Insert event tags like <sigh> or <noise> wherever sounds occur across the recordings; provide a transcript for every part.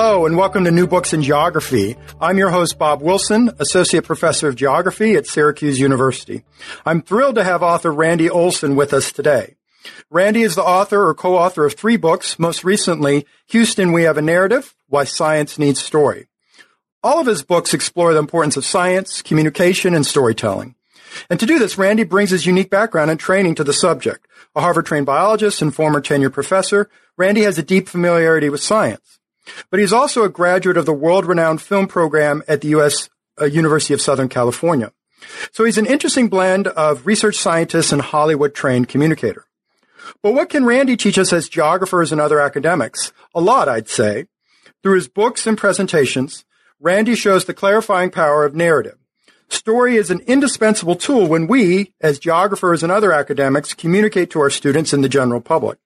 Hello and welcome to New Books in Geography. I'm your host, Bob Wilson, Associate Professor of Geography at Syracuse University. I'm thrilled to have author Randy Olson with us today. Randy is the author or co-author of three books, most recently, Houston, We Have a Narrative, Why Science Needs Story. All of his books explore the importance of science, communication, and storytelling. And to do this, Randy brings his unique background and training to the subject. A Harvard trained biologist and former tenured professor, Randy has a deep familiarity with science. But he's also a graduate of the world-renowned film program at the U.S. Uh, University of Southern California. So he's an interesting blend of research scientist and Hollywood-trained communicator. But what can Randy teach us as geographers and other academics? A lot, I'd say. Through his books and presentations, Randy shows the clarifying power of narrative. Story is an indispensable tool when we, as geographers and other academics, communicate to our students and the general public.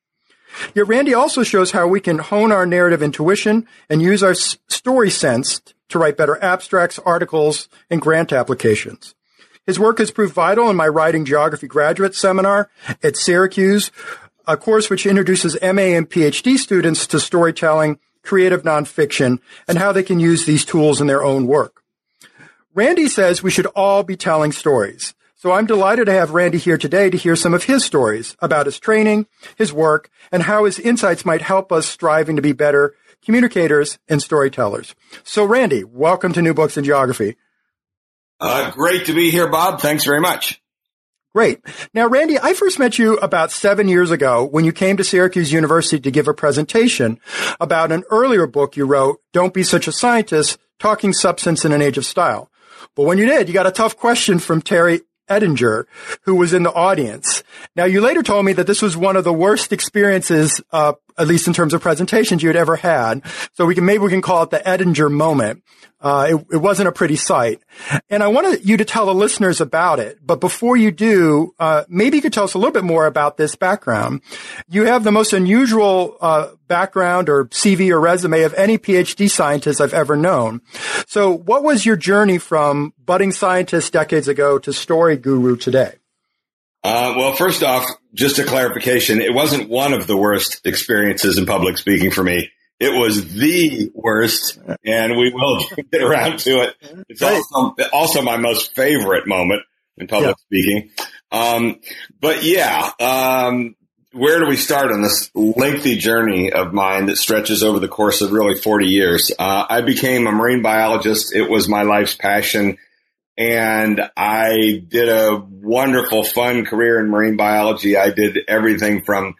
Yet Randy also shows how we can hone our narrative intuition and use our story sense to write better abstracts, articles, and grant applications. His work has proved vital in my writing geography graduate seminar at Syracuse, a course which introduces MA and PhD students to storytelling, creative nonfiction, and how they can use these tools in their own work. Randy says we should all be telling stories. So I'm delighted to have Randy here today to hear some of his stories about his training, his work, and how his insights might help us striving to be better communicators and storytellers. So Randy, welcome to New Books in Geography. Uh, great to be here, Bob. Thanks very much. Great. Now, Randy, I first met you about seven years ago when you came to Syracuse University to give a presentation about an earlier book you wrote, Don't Be Such a Scientist, Talking Substance in an Age of Style. But when you did, you got a tough question from Terry Ettinger, who was in the audience. Now, you later told me that this was one of the worst experiences, uh, at least in terms of presentations you had ever had. So we can maybe we can call it the Ettinger moment. Uh, it, it, wasn't a pretty sight. And I wanted you to tell the listeners about it. But before you do, uh, maybe you could tell us a little bit more about this background. You have the most unusual uh, background or CV or resume of any PhD scientist I've ever known. So what was your journey from budding scientist decades ago to story guru today? Uh, well, first off, just a clarification. It wasn't one of the worst experiences in public speaking for me. It was the worst, and we will <laughs> get around to it. It's also, also my most favorite moment in public yeah. speaking. Um, but yeah, um, where do we start on this lengthy journey of mine that stretches over the course of really 40 years? Uh, I became a marine biologist. It was my life's passion. And I did a wonderful, fun career in marine biology. I did everything from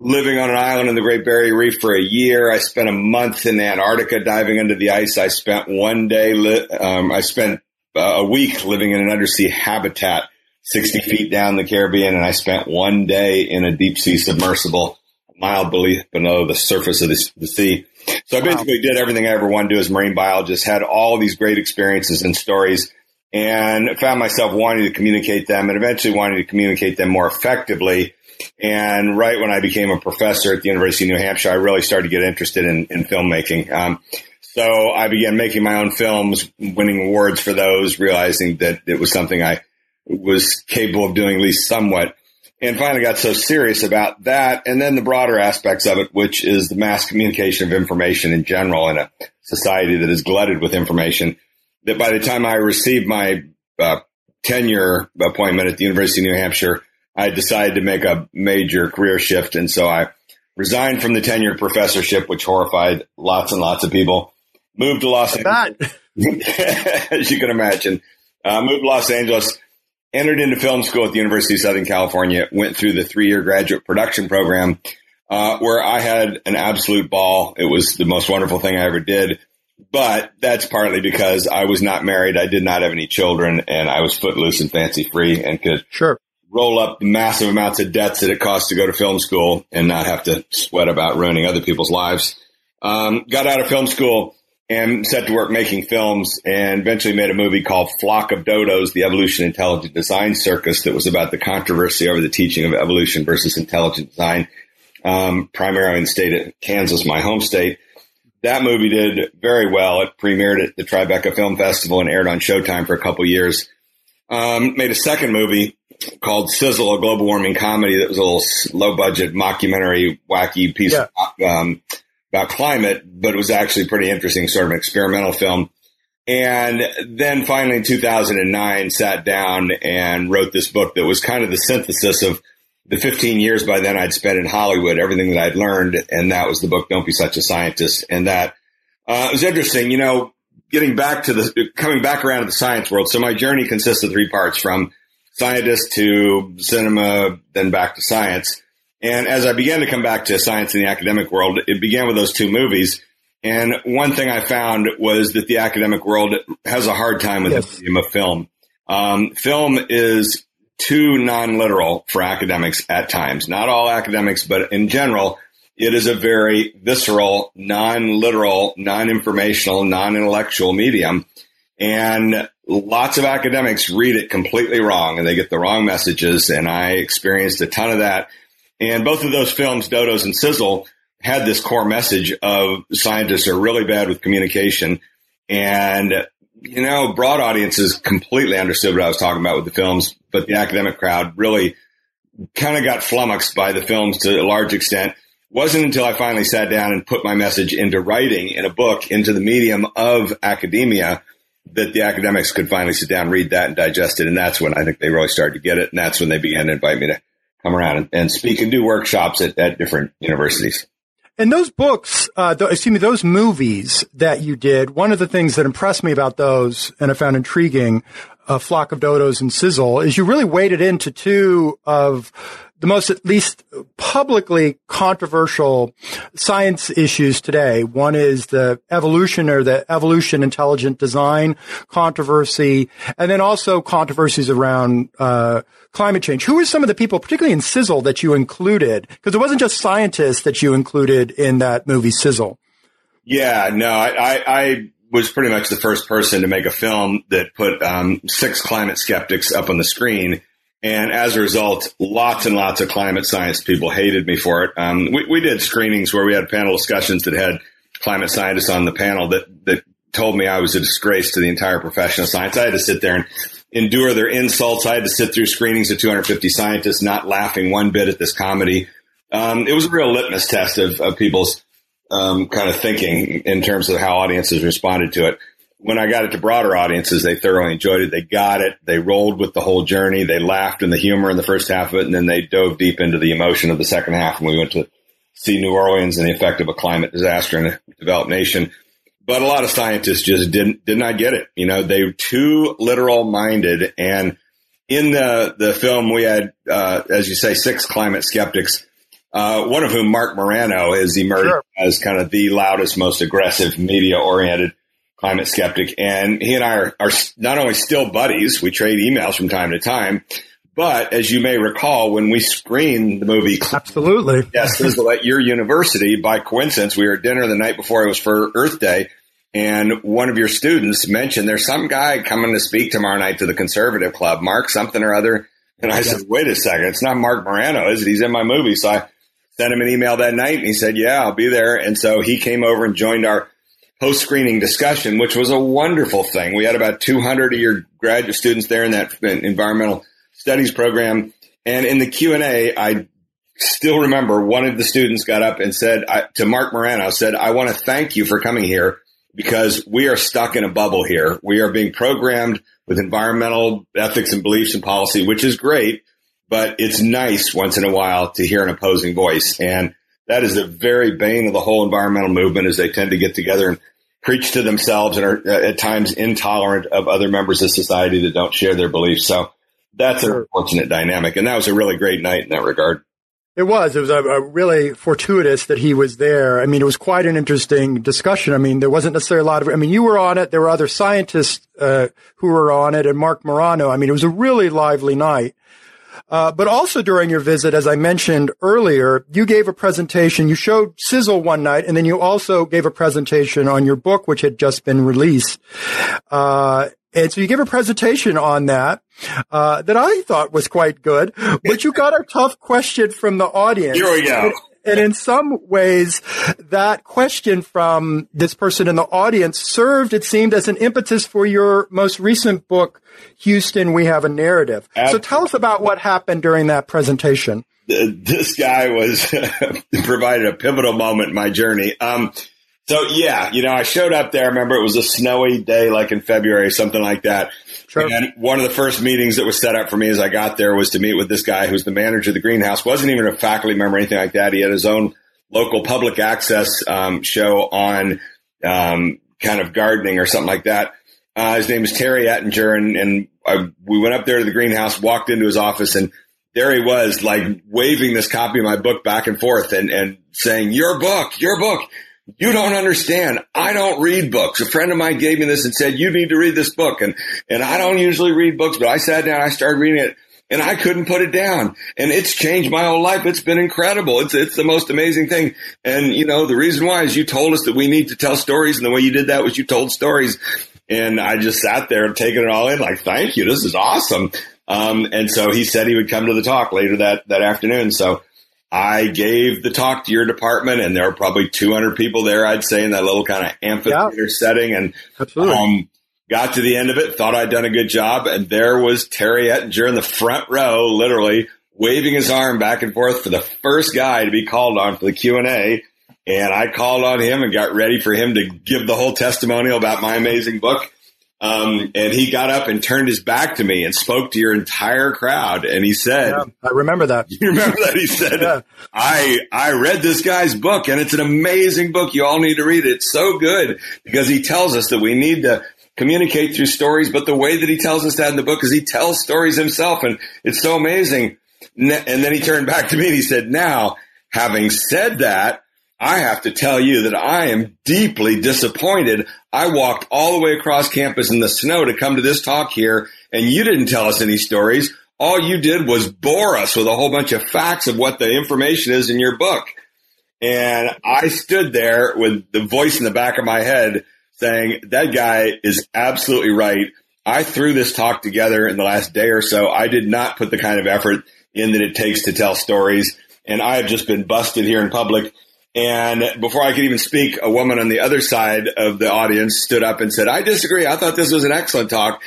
living on an island in the Great Barrier Reef for a year. I spent a month in Antarctica diving under the ice. I spent one day, li- um, I spent uh, a week living in an undersea habitat 60 feet down the Caribbean. And I spent one day in a deep sea submersible a mile below the surface of the, the sea. So I basically wow. did everything I ever wanted to do as a marine biologist, had all these great experiences and stories and found myself wanting to communicate them and eventually wanting to communicate them more effectively and right when I became a professor at the University of New Hampshire, I really started to get interested in, in filmmaking. Um, so I began making my own films, winning awards for those, realizing that it was something I was capable of doing at least somewhat. And finally got so serious about that. And then the broader aspects of it, which is the mass communication of information in general in a society that is glutted with information that by the time I received my uh, tenure appointment at the University of New Hampshire, I decided to make a major career shift. And so I resigned from the tenured professorship, which horrified lots and lots of people. Moved to Los Angeles. <laughs> As you can imagine, uh, moved to Los Angeles, entered into film school at the University of Southern California, went through the three year graduate production program, uh, where I had an absolute ball. It was the most wonderful thing I ever did. But that's partly because I was not married. I did not have any children and I was footloose and fancy free and could sure roll up the massive amounts of debts that it costs to go to film school and not have to sweat about ruining other people's lives. Um, got out of film school and set to work making films and eventually made a movie called Flock of Dodos, the Evolution Intelligent Design Circus that was about the controversy over the teaching of evolution versus intelligent design, um, primarily in the state of Kansas, my home state. That movie did very well. It premiered at the Tribeca Film Festival and aired on Showtime for a couple years. Um, made a second movie called Sizzle, a global warming comedy that was a little low budget mockumentary, wacky piece yeah. of, um, about climate, but it was actually pretty interesting, sort of an experimental film. And then finally in 2009 sat down and wrote this book that was kind of the synthesis of the 15 years by then I'd spent in Hollywood, everything that I'd learned. And that was the book, Don't Be Such a Scientist. And that, uh, it was interesting, you know, getting back to the, coming back around to the science world. So my journey consists of three parts from scientist to cinema, then back to science. And as I began to come back to science in the academic world, it began with those two movies. And one thing I found was that the academic world has a hard time with yes. the medium of film. Um, film is too non-literal for academics at times. Not all academics, but in general, it is a very visceral, non-literal, non-informational, non-intellectual medium. And lots of academics read it completely wrong and they get the wrong messages. And I experienced a ton of that and both of those films, Dodos and Sizzle, had this core message of scientists are really bad with communication. And, you know, broad audiences completely understood what I was talking about with the films, but the academic crowd really kind of got flummoxed by the films to a large extent. Wasn't until I finally sat down and put my message into writing in a book into the medium of academia that the academics could finally sit down, read that and digest it. And that's when I think they really started to get it. And that's when they began to invite me to come around and, and speak and do workshops at, at different universities. And those books, uh, th- excuse me, those movies that you did, one of the things that impressed me about those and I found intriguing, uh, Flock of Dodos and Sizzle, is you really waded into two of the most at least publicly controversial science issues today. One is the evolution or the evolution intelligent design controversy, and then also controversies around uh, climate change. Who are some of the people, particularly in Sizzle, that you included? Because it wasn't just scientists that you included in that movie Sizzle. Yeah, no, I, I, I was pretty much the first person to make a film that put um, six climate skeptics up on the screen and as a result, lots and lots of climate science people hated me for it. Um, we, we did screenings where we had panel discussions that had climate scientists on the panel that, that told me I was a disgrace to the entire profession of science. I had to sit there and endure their insults. I had to sit through screenings of 250 scientists, not laughing one bit at this comedy. Um, it was a real litmus test of, of people's um, kind of thinking in terms of how audiences responded to it when I got it to broader audiences, they thoroughly enjoyed it. They got it. They rolled with the whole journey. They laughed in the humor in the first half of it, and then they dove deep into the emotion of the second half. And we went to see New Orleans and the effect of a climate disaster in a developed nation. But a lot of scientists just didn't did not get it. You know, they were too literal minded. And in the the film, we had, uh, as you say, six climate skeptics. Uh, one of whom, Marc Morano, has emerged sure. as kind of the loudest, most aggressive, media oriented climate skeptic. And he and I are, are not only still buddies, we trade emails from time to time, but as you may recall, when we screened the movie, absolutely, yes, this was at your university. By coincidence, we were at dinner the night before it was for Earth Day, and one of your students mentioned there's some guy coming to speak tomorrow night to the conservative club, Mark something or other. And I yes. said, wait a second, it's not Marc Morano, is it? He's in my movie. So I sent him an email that night, and he said, yeah, I'll be there. And so he came over and joined our post screening discussion, which was a wonderful thing. We had about 200 of your graduate students there in that environmental studies program. And in the Q and A, I still remember one of the students got up and said I, to Marc Morano, said, I want to thank you for coming here because we are stuck in a bubble here. We are being programmed with environmental ethics and beliefs and policy, which is great, but it's nice once in a while to hear an opposing voice. And that is the very bane of the whole environmental movement is they tend to get together and preach to themselves and are uh, at times intolerant of other members of society that don't share their beliefs. So that's sure. an unfortunate dynamic. And that was a really great night in that regard. It was. It was a, a, really fortuitous that he was there. I mean, it was quite an interesting discussion. I mean, there wasn't necessarily a lot of. I mean, you were on it. There were other scientists uh, who were on it, and Marc Morano. I mean, it was a really lively night. Uh, but also during your visit, as I mentioned earlier, you gave a presentation. You showed Sizzle one night, and then you also gave a presentation on your book, which had just been released. Uh, and so you gave a presentation on that uh, that I thought was quite good. But you got a tough question from the audience. Here we go. And in some ways, that question from this person in the audience served, it seemed, as an impetus for your most recent book, Houston, We Have a Narrative. Absolutely. So tell us about what happened during that presentation. This guy was <laughs> provided a pivotal moment in my journey. Um, so yeah, you know, I showed up there. I remember it was a snowy day, like in February, something like that. Sure. And one of the first meetings that was set up for me as I got there was to meet with this guy who's the manager of the greenhouse. wasn't even a faculty member or anything like that. He had his own local public access um, show on um, kind of gardening or something like that. Uh, his name is Terry Ettinger, and, and I, we went up there to the greenhouse, walked into his office, and there he was, like waving this copy of my book back and forth, and and saying, "Your book, your book." You don't understand. I don't read books. A friend of mine gave me this and said, you need to read this book. And, and I don't usually read books, but I sat down, I started reading it and I couldn't put it down. And it's changed my whole life. It's been incredible. It's, it's the most amazing thing. And you know, the reason why is you told us that we need to tell stories. And the way you did that was you told stories. And I just sat there taking it all in like, thank you. This is awesome. Um, and so he said he would come to the talk later that, that afternoon. So I gave the talk to your department and there were probably 200 people there, I'd say in that little kind of amphitheater yeah. setting. And. Um, got to the end of it, thought I'd done a good job. And there was Terry Ettinger in the front row, literally waving his arm back and forth for the first guy to be called on for the Q and A. And I called on him and got ready for him to give the whole testimonial about my amazing book. Um, and he got up and turned his back to me and spoke to your entire crowd. And he said, yeah, I remember that. <laughs> You remember that? He said, yeah. I, I read this guy's book and it's an amazing book. You all need to read it. It's so good because he tells us that we need to communicate through stories. But the way that he tells us that in the book is he tells stories himself and it's so amazing. And then he turned back to me and he said, now having said that, I have to tell you that I am deeply disappointed. I walked all the way across campus in the snow to come to this talk here, and you didn't tell us any stories. All you did was bore us with a whole bunch of facts of what the information is in your book. And I stood there with the voice in the back of my head saying, that guy is absolutely right. I threw this talk together in the last day or so. I did not put the kind of effort in that it takes to tell stories. And I have just been busted here in public and before I could even speak, a woman on the other side of the audience stood up and said, I disagree. I thought this was an excellent talk.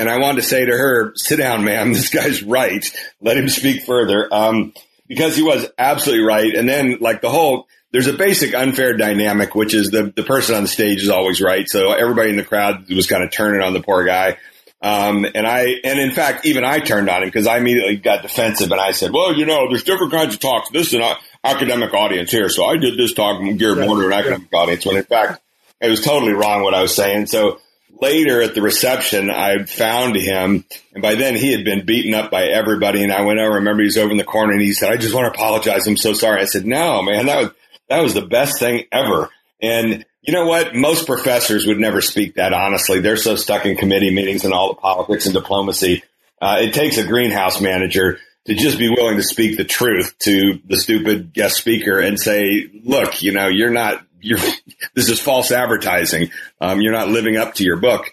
And I wanted to say to her, sit down, ma'am. <laughs> This guy's right. Let him speak further. Um, because he was absolutely right. And then like the whole, there's a basic unfair dynamic, which is the, the person on the stage is always right. So everybody in the crowd was kind of turning on the poor guy. Um, and I, and in fact, even I turned on him because I immediately got defensive and I said, well, you know, there's different kinds of talks. This and academic audience here. So I did this talk geared more to an academic audience when in fact it was totally wrong what I was saying. So later at the reception, I found him and by then he had been beaten up by everybody. And I went over, I remember he was over in the corner and he said, I just want to apologize. I'm so sorry. I said, no, man, that was, that was the best thing ever. And you know what? Most professors would never speak that honestly. They're so stuck in committee meetings and all the politics and diplomacy. Uh, it takes a greenhouse manager to just be willing to speak the truth to the stupid guest speaker and say, look, you know, you're not, you're, <laughs> this is false advertising. Um, you're not living up to your book.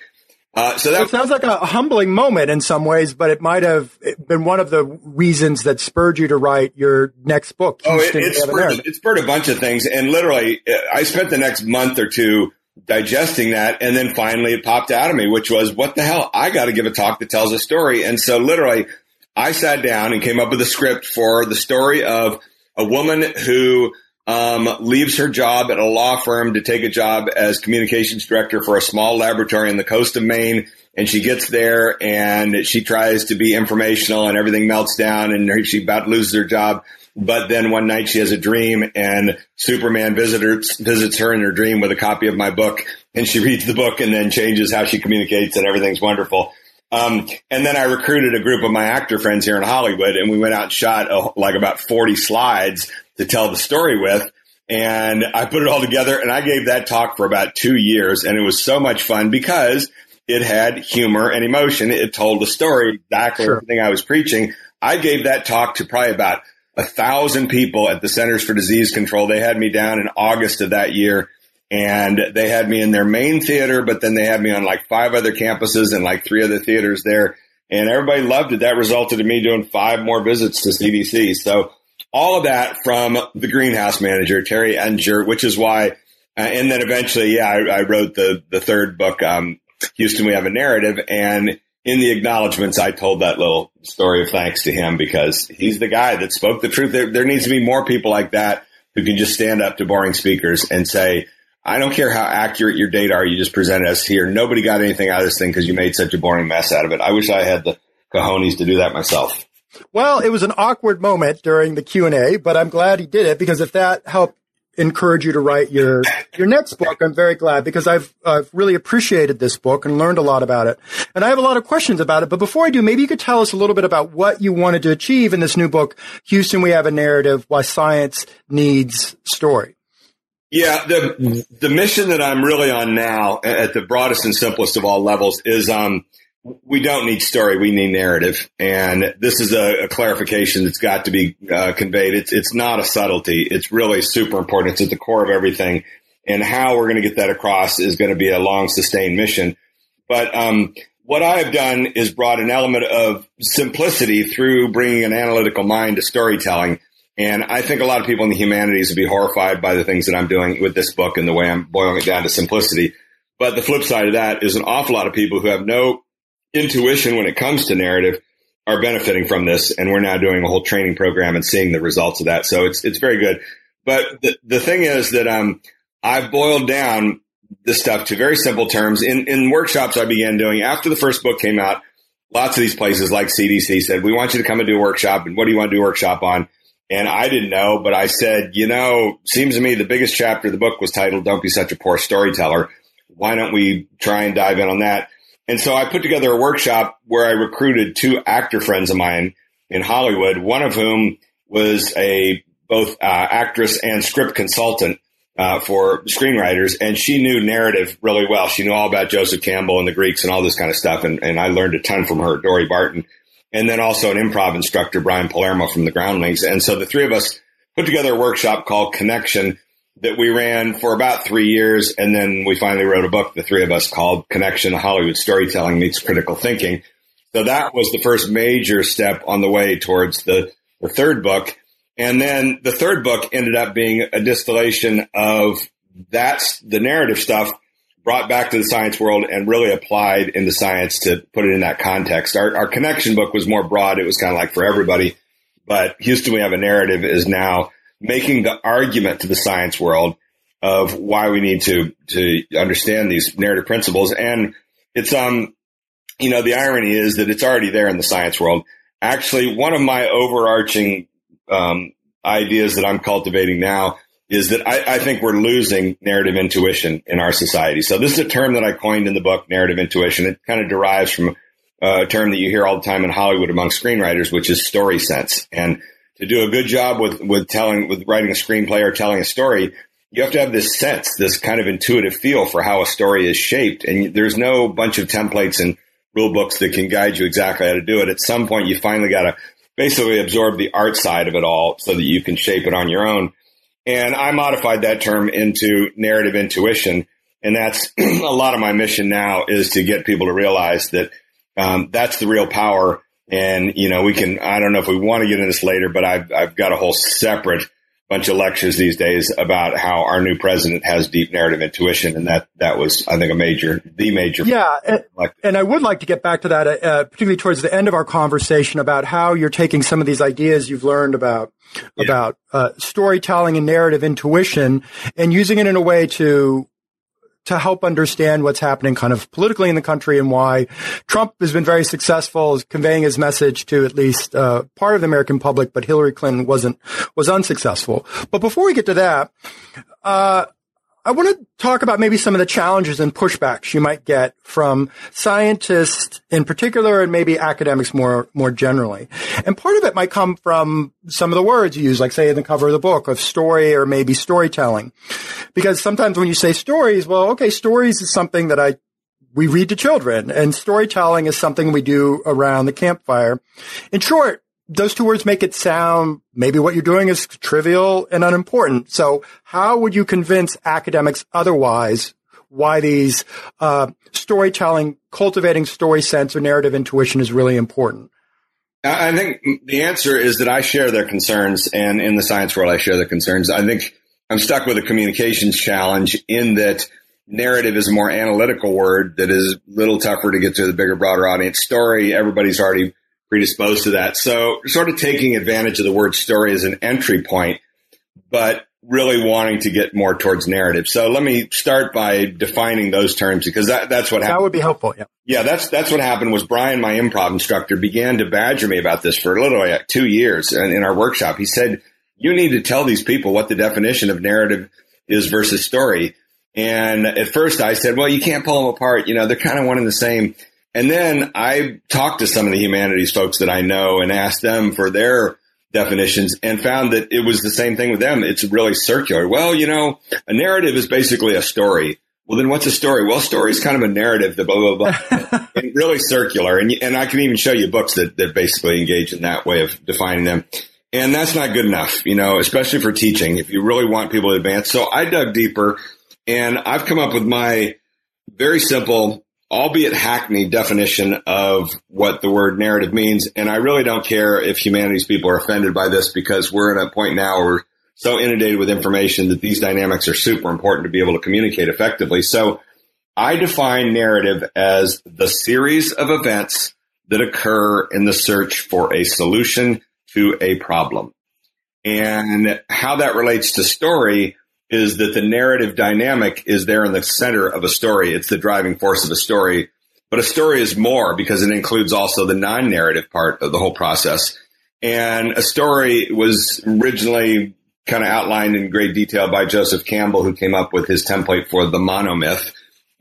Uh, so that it sounds like a humbling moment in some ways, but it might have been one of the reasons that spurred you to write your next book. oh, it, it, spurred, it spurred a bunch of things. And literally, I spent the next month or two digesting that. And then finally it popped out of me, which was, what the hell? I got to give a talk that tells a story. And so literally I sat down and came up with a script for the story of a woman who um, leaves her job at a law firm to take a job as communications director for a small laboratory on the coast of Maine. And she gets there and she tries to be informational and everything melts down and she about loses her job. But then one night she has a dream and Superman visitors, visits her in her dream with a copy of my book and she reads the book and then changes how she communicates and everything's wonderful. Um, and then I recruited a group of my actor friends here in Hollywood, and we went out and shot a, like about 40 slides to tell the story with. And I put it all together, and I gave that talk for about two years, and it was so much fun because it had humor and emotion. It told the story exactly sure. everything I was preaching. I gave that talk to probably about a thousand people at the Centers for Disease Control. They had me down in August of that year and they had me in their main theater, but then they had me on like five other campuses and like three other theaters there. And everybody loved it. That resulted in me doing five more visits to CDC. So all of that from the greenhouse manager, Terry Ettinger, which is why, uh, and then eventually, yeah, I, I, wrote the, the third book, um, Houston, we have a narrative. And in the acknowledgments, I told that little story of thanks to him because he's the guy that spoke the truth. There, there needs to be more people like that who can just stand up to boring speakers and say, I don't care how accurate your data are. You just presented us here. Nobody got anything out of this thing because you made such a boring mess out of it. I wish I had the cojones to do that myself. Well, it was an awkward moment during the Q and A, but I'm glad he did it because if that helped encourage you to write your your next book. I'm very glad because I've I've really appreciated this book and learned a lot about it. And I have a lot of questions about it. But before I do, maybe you could tell us a little bit about what you wanted to achieve in this new book, Houston. We have a narrative: Why Science Needs Story. Yeah, the the mission that I'm really on now, at the broadest and simplest of all levels, is um we don't need story. We need narrative. And this is a, a clarification that's got to be uh, conveyed. It's, it's not a subtlety. It's really super important. It's at the core of everything. And how we're going to get that across is going to be a long sustained mission. But, um, what I have done is brought an element of simplicity through bringing an analytical mind to storytelling. And I think a lot of people in the humanities would be horrified by the things that I'm doing with this book and the way I'm boiling it down to simplicity. But the flip side of that is an awful lot of people who have no intuition when it comes to narrative are benefiting from this. And we're now doing a whole training program and seeing the results of that. So it's, it's very good. But the, the thing is that, um, I've boiled down this stuff to very simple terms in, in workshops I began doing after the first book came out. Lots of these places like CDC said, we want you to come and do a workshop. And what do you want to do a workshop on? And I didn't know, but I said, you know, seems to me the biggest chapter of the book was titled, Don't Be Such a Poor Storyteller. Why don't we try and dive in on that? And so I put together a workshop where I recruited two actor friends of mine in Hollywood, one of whom was a both uh, actress and script consultant uh, for screenwriters, and she knew narrative really well. She knew all about Joseph Campbell and the Greeks and all this kind of stuff, and, and I learned a ton from her, Dorie Barton, and then also an improv instructor, Brian Palermo from the Groundlings. And so the three of us put together a workshop called Connection that we ran for about three years. And then we finally wrote a book, the three of us called Connection Hollywood Storytelling Meets Critical Thinking. So that was the first major step on the way towards the, the third book. And then the third book ended up being a distillation of that's the narrative stuff brought back to the science world and really applied in the science to put it in that context. Our, our connection book was more broad. It was kind of like for everybody, but Houston, we have a narrative is now making the argument to the science world of why we need to to understand these narrative principles. And it's um, you know, the irony is that it's already there in the science world. Actually, one of my overarching um, ideas that I'm cultivating now is that I, I, think we're losing narrative intuition in our society. So this is a term that I coined in the book, narrative intuition. It kind of derives from uh, a term that you hear all the time in Hollywood among screenwriters, which is story sense. And to do a good job with, with telling, with writing a screenplay or telling a story, you have to have this sense, this kind of intuitive feel for how a story is shaped. And there's no bunch of templates and rule books that can guide you exactly how to do it. At some point, you finally got to basically absorb the art side of it all so that you can shape it on your own. And I modified that term into narrative intuition. And that's <clears throat> a lot of my mission now is to get people to realize that um, that's the real power and, you know, we can, I don't know if we want to get into this later, but I've, I've got a whole separate bunch of lectures these days about how our new president has deep narrative intuition. And that, that was, I think, a major, the major. Yeah. And, and I would like to get back to that, uh, particularly towards the end of our conversation about how you're taking some of these ideas you've learned about, yeah. about, uh, storytelling and narrative intuition and using it in a way to to help understand what's happening kind of politically in the country and why Trump has been very successful conveying his message to at least uh, part of the American public, but Hillary Clinton wasn't was unsuccessful. But before we get to that, uh, I want to talk about maybe some of the challenges and pushbacks you might get from scientists in particular and maybe academics more, more generally. And part of it might come from some of the words you use, like say in the cover of the book of story or maybe storytelling. Because sometimes when you say stories, well, okay, stories is something that I we read to children and storytelling is something we do around the campfire. In short, those two words make it sound maybe what you're doing is trivial and unimportant. So how would you convince academics otherwise why these uh, storytelling, cultivating story sense or narrative intuition is really important? I think the answer is that I share their concerns, and in the science world, I share their concerns. I think I'm stuck with a communications challenge in that narrative is a more analytical word that is a little tougher to get to the bigger, broader audience. Story, everybody's already predisposed to that. So sort of taking advantage of the word story as an entry point, but really wanting to get more towards narrative. So let me start by defining those terms because that, that's what happened. That would be helpful. Yeah. Yeah. That's, that's what happened was Brian, my improv instructor began to badger me about this for literally like two years in, in our workshop. He said, you need to tell these people what the definition of narrative is versus story. And at first I said, well, you can't pull them apart. You know, they're kind of one and the same. And then I talked to some of the humanities folks that I know and asked them for their definitions and found that it was the same thing with them. It's really circular. Well, you know, a narrative is basically a story. Well, then what's a story? Well, story is kind of a narrative, the blah, blah, blah. <laughs> and really circular. And, and I can even show you books that, that basically engage in that way of defining them. And that's not good enough, you know, especially for teaching if you really want people to advance. So I dug deeper and I've come up with my very simple albeit hackneyed definition of what the word narrative means. And I really don't care if humanities people are offended by this because we're at a point now where we're so inundated with information that these dynamics are super important to be able to communicate effectively. So I define narrative as the series of events that occur in the search for a solution to a problem. And how that relates to story is that the narrative dynamic is there in the center of a story. It's the driving force of a story. But a story is more because it includes also the non-narrative part of the whole process. And a story was originally kind of outlined in great detail by Joseph Campbell, who came up with his template for the monomyth.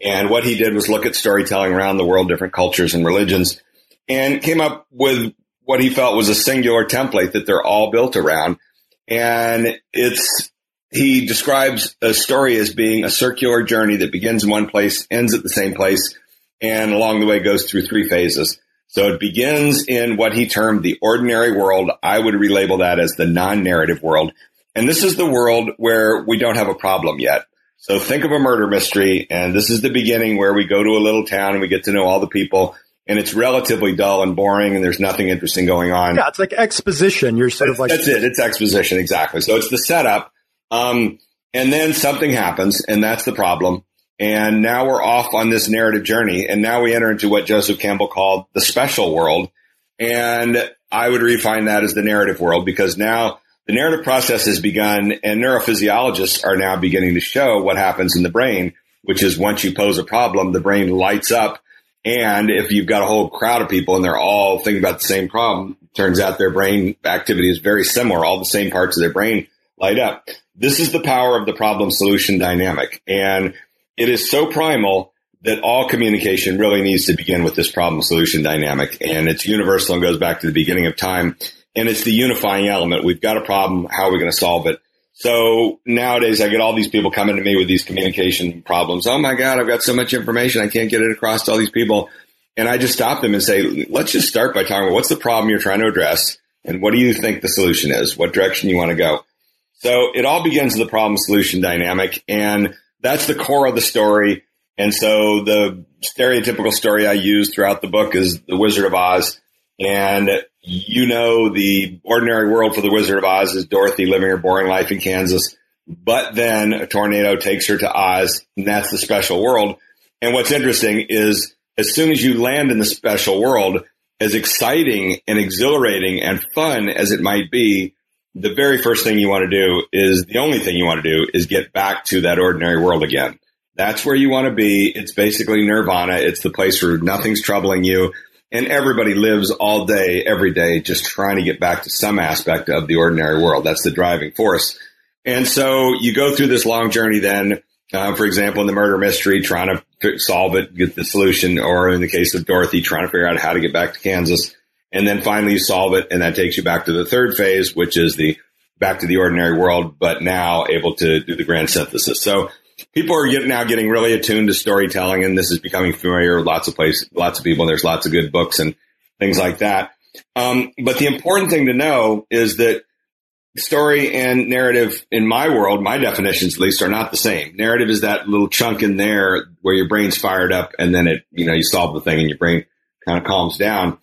And what he did was look at storytelling around the world, different cultures and religions, and came up with what he felt was a singular template that they're all built around. And it's he describes a story as being a circular journey that begins in one place, ends at the same place, and along the way goes through three phases. So it begins in what he termed the ordinary world. I would relabel that as the non-narrative world. And this is the world where we don't have a problem yet. So think of a murder mystery, and this is the beginning where we go to a little town and we get to know all the people, and it's relatively dull and boring, and there's nothing interesting going on. Yeah, it's like exposition. You're sort that's, of like that's it. It's exposition exactly. So it's the setup, um, and then something happens, and that's the problem. And now we're off on this narrative journey. And now we enter into what Joseph Campbell called the special world. And I would refine that as the narrative world because now the narrative process has begun and neurophysiologists are now beginning to show what happens in the brain, which is once you pose a problem, the brain lights up. And if you've got a whole crowd of people and they're all thinking about the same problem, turns out their brain activity is very similar. All the same parts of their brain light up. This is the power of the problem solution dynamic. And it is so primal that all communication really needs to begin with this problem solution dynamic. And it's universal and goes back to the beginning of time. And it's the unifying element. We've got a problem. How are we going to solve it? So nowadays I get all these people coming to me with these communication problems. Oh my God, I've got so much information. I can't get it across to all these people. And I just stop them and say, let's just start by talking about what's the problem you're trying to address and what do you think the solution is? What direction you want to go? So it all begins with the problem solution dynamic and that's the core of the story. And so the stereotypical story I use throughout the book is the Wizard of Oz. And you know, the ordinary world for the Wizard of Oz is Dorothy living her boring life in Kansas. But then a tornado takes her to Oz and that's the special world. And what's interesting is as soon as you land in the special world, as exciting and exhilarating and fun as it might be, the very first thing you want to do is the only thing you want to do is get back to that ordinary world again. That's where you want to be. It's basically nirvana. It's the place where nothing's troubling you and everybody lives all day, every day, just trying to get back to some aspect of the ordinary world. That's the driving force. And so you go through this long journey then, uh, for example, in the murder mystery, trying to solve it, get the solution, or in the case of Dorothy, trying to figure out how to get back to Kansas. And then finally you solve it and that takes you back to the third phase, which is the back to the ordinary world, but now able to do the grand synthesis. So people are get, now getting really attuned to storytelling and this is becoming familiar lots of places, lots of people. There's lots of good books and things like that. Um, but the important thing to know is that story and narrative in my world, my definitions at least, are not the same. Narrative is that little chunk in there where your brain's fired up and then it, you know, you solve the thing and your brain kind of calms down.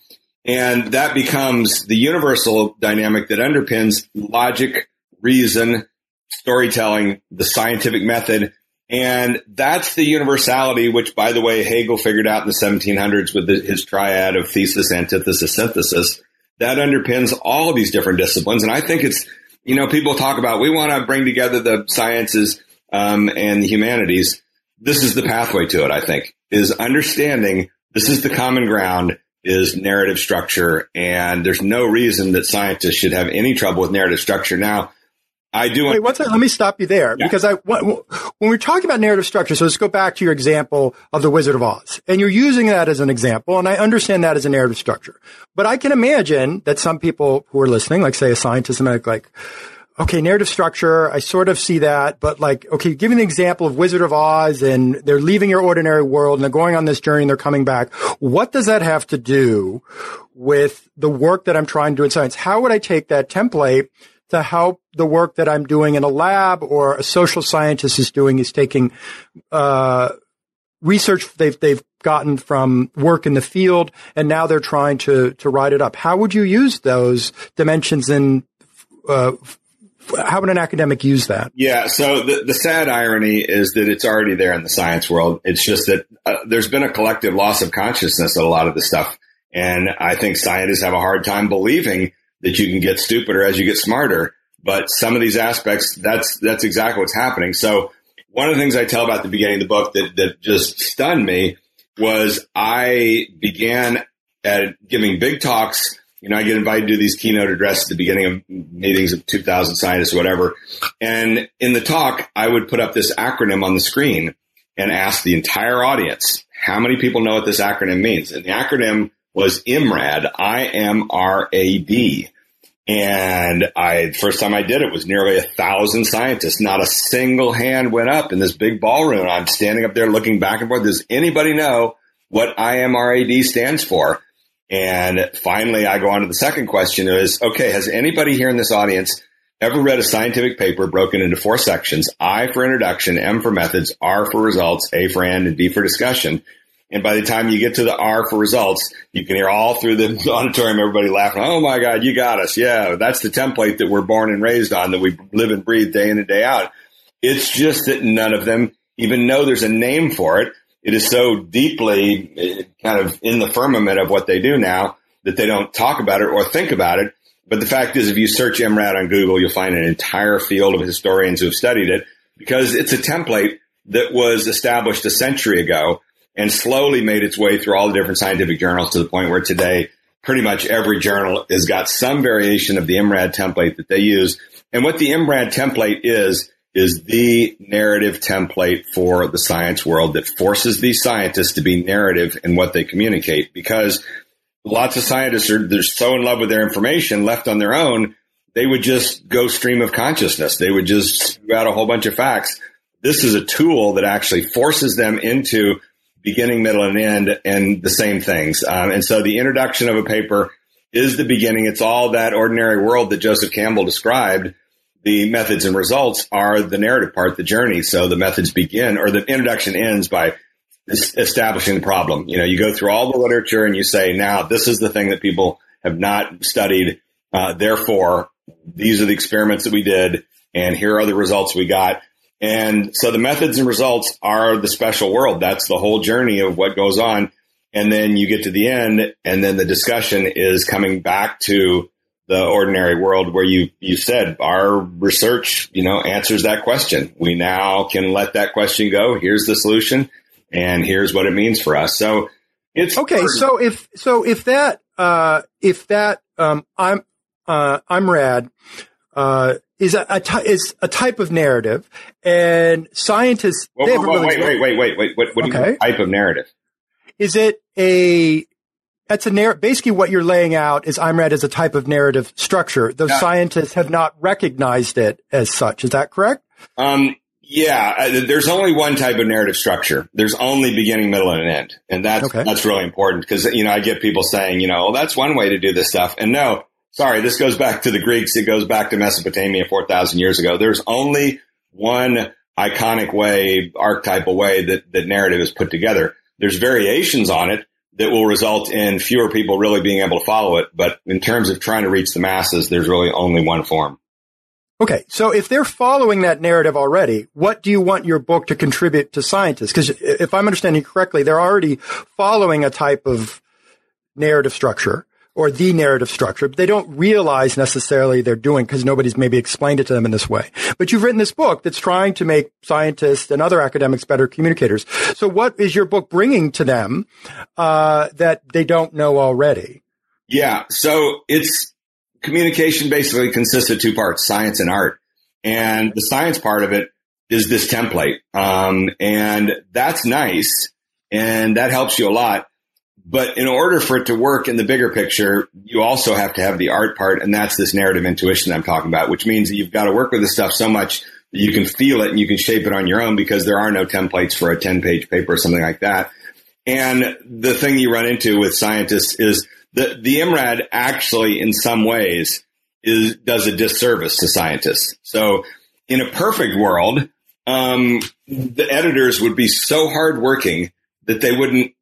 And that becomes the universal dynamic that underpins logic, reason, storytelling, the scientific method. And that's the universality, which by the way, Hegel figured out in the 1700s with his triad of thesis, antithesis, synthesis. That underpins all of these different disciplines. And I think it's, you know, people talk about we want to bring together the sciences um, and the humanities. This is the pathway to it. I think is understanding this is the common ground is narrative structure, and there's no reason that scientists should have any trouble with narrative structure. Now, I do. Wait. Let me stop you there yeah. because I when we're talking about narrative structure. So let's go back to your example of the Wizard of Oz, and you're using that as an example, and I understand that as a narrative structure. But I can imagine that some people who are listening, like say a scientist, and like, like, okay, narrative structure. I sort of see that, but like, okay, give me an example of Wizard of Oz, and they're leaving your ordinary world, and they're going on this journey, and they're coming back. What does that have to do with the work that I'm trying to do in science? How would I take that template? to help the work that I'm doing in a lab or a social scientist is doing is taking uh, research they've they've gotten from work in the field and now they're trying to to write it up. How would you use those dimensions in uh, how would an academic use that? Yeah. So the, the sad irony is that it's already there in the science world. It's just that uh, there's been a collective loss of consciousness of a lot of this stuff. And I think scientists have a hard time believing that you can get stupider as you get smarter. But some of these aspects, that's, that's exactly what's happening. So one of the things I tell about the beginning of the book that, that just stunned me was I began at giving big talks. You know, I get invited to these keynote addresses at the beginning of meetings of 2000 scientists, or whatever. And in the talk, I would put up this acronym on the screen and ask the entire audience, how many people know what this acronym means? And the acronym was IMRAD, I-M-R-A-D. And I, first time I did it was nearly a thousand scientists. Not a single hand went up in this big ballroom. I'm standing up there looking back and forth. Does anybody know what IMRAD stands for? And finally, I go on to the second question is, okay, has anybody here in this audience ever read a scientific paper broken into four sections? I for introduction, M for methods, R for results, A for and, and D for discussion. And by the time you get to the R for results, you can hear all through the <laughs> auditorium everybody laughing. Oh my God, you got us. Yeah, that's the template that we're born and raised on that we live and breathe day in and day out. It's just that none of them even know there's a name for it. It is so deeply eh, kind of in the firmament of what they do now that they don't talk about it or think about it. But the fact is, if you search IMRAD on Google, you'll find an entire field of historians who have studied it because it's a template that was established a century ago and slowly made its way through all the different scientific journals to the point where today pretty much every journal has got some variation of the IMRAD template that they use. And what the IMRAD template is, is the narrative template for the science world that forces these scientists to be narrative in what they communicate because lots of scientists are they're so in love with their information left on their own they would just go stream of consciousness they would just spew out a whole bunch of facts this is a tool that actually forces them into beginning, middle, and end, and the same things. Um, and so the introduction of a paper is the beginning. It's all that ordinary world that Joseph Campbell described. The methods and results are the narrative part, the journey. So the methods begin, or the introduction ends by establishing the problem. You know, you go through all the literature and you say, now this is the thing that people have not studied. Uh, therefore, these are the experiments that we did, and here are the results we got. And so the methods and results are the special world. That's the whole journey of what goes on. And then you get to the end and then the discussion is coming back to the ordinary world where you, you said our research, you know, answers that question. We now can let that question go. Here's the solution and here's what it means for us. So it's okay. Hard. So if, so if that, uh, if that, um, I'm, uh, IMRAD, uh, is a, a is a type of narrative, and scientists. Whoa, whoa, whoa, really wait, wait, wait, wait, What, what okay. do you mean type of narrative? Is it a that's a narrative. Basically, what you're laying out is IMRAD as a type of narrative structure. Those scientists have not recognized it as such. Is that correct? Um, Yeah, uh, there's only one type of narrative structure. There's only beginning, middle, and an end, and that's okay. that's really important because you know I get people saying, you know, well, that's one way to do this stuff, and no, sorry, this goes back to the Greeks. It goes back to Mesopotamia four thousand years ago. There's only one iconic way, archetypal way that that narrative is put together. There's variations on it that will result in fewer people really being able to follow it, but in terms of trying to reach the masses, there's really only one form. Okay, so if they're following that narrative already, what do you want your book to contribute to scientists? Because if I'm understanding correctly, they're already following a type of narrative structure or the narrative structure, but they don't realize necessarily they're doing because nobody's maybe explained it to them in this way. But you've written this book that's trying to make scientists and other academics better communicators. So what is your book bringing to them uh, that they don't know already? Yeah, so it's communication basically consists of two parts, science and art. And the science part of it is this template. Um, and that's nice. And that helps you a lot. But in order for it to work in the bigger picture, you also have to have the art part. And that's this narrative intuition I'm talking about, which means that you've got to work with this stuff so much that you can feel it and you can shape it on your own because there are no templates for a 10 page paper or something like that. And the thing you run into with scientists is the the IMRAD actually, in some ways, is does a disservice to scientists. So, in a perfect world, um, the editors would be so hardworking that they wouldn't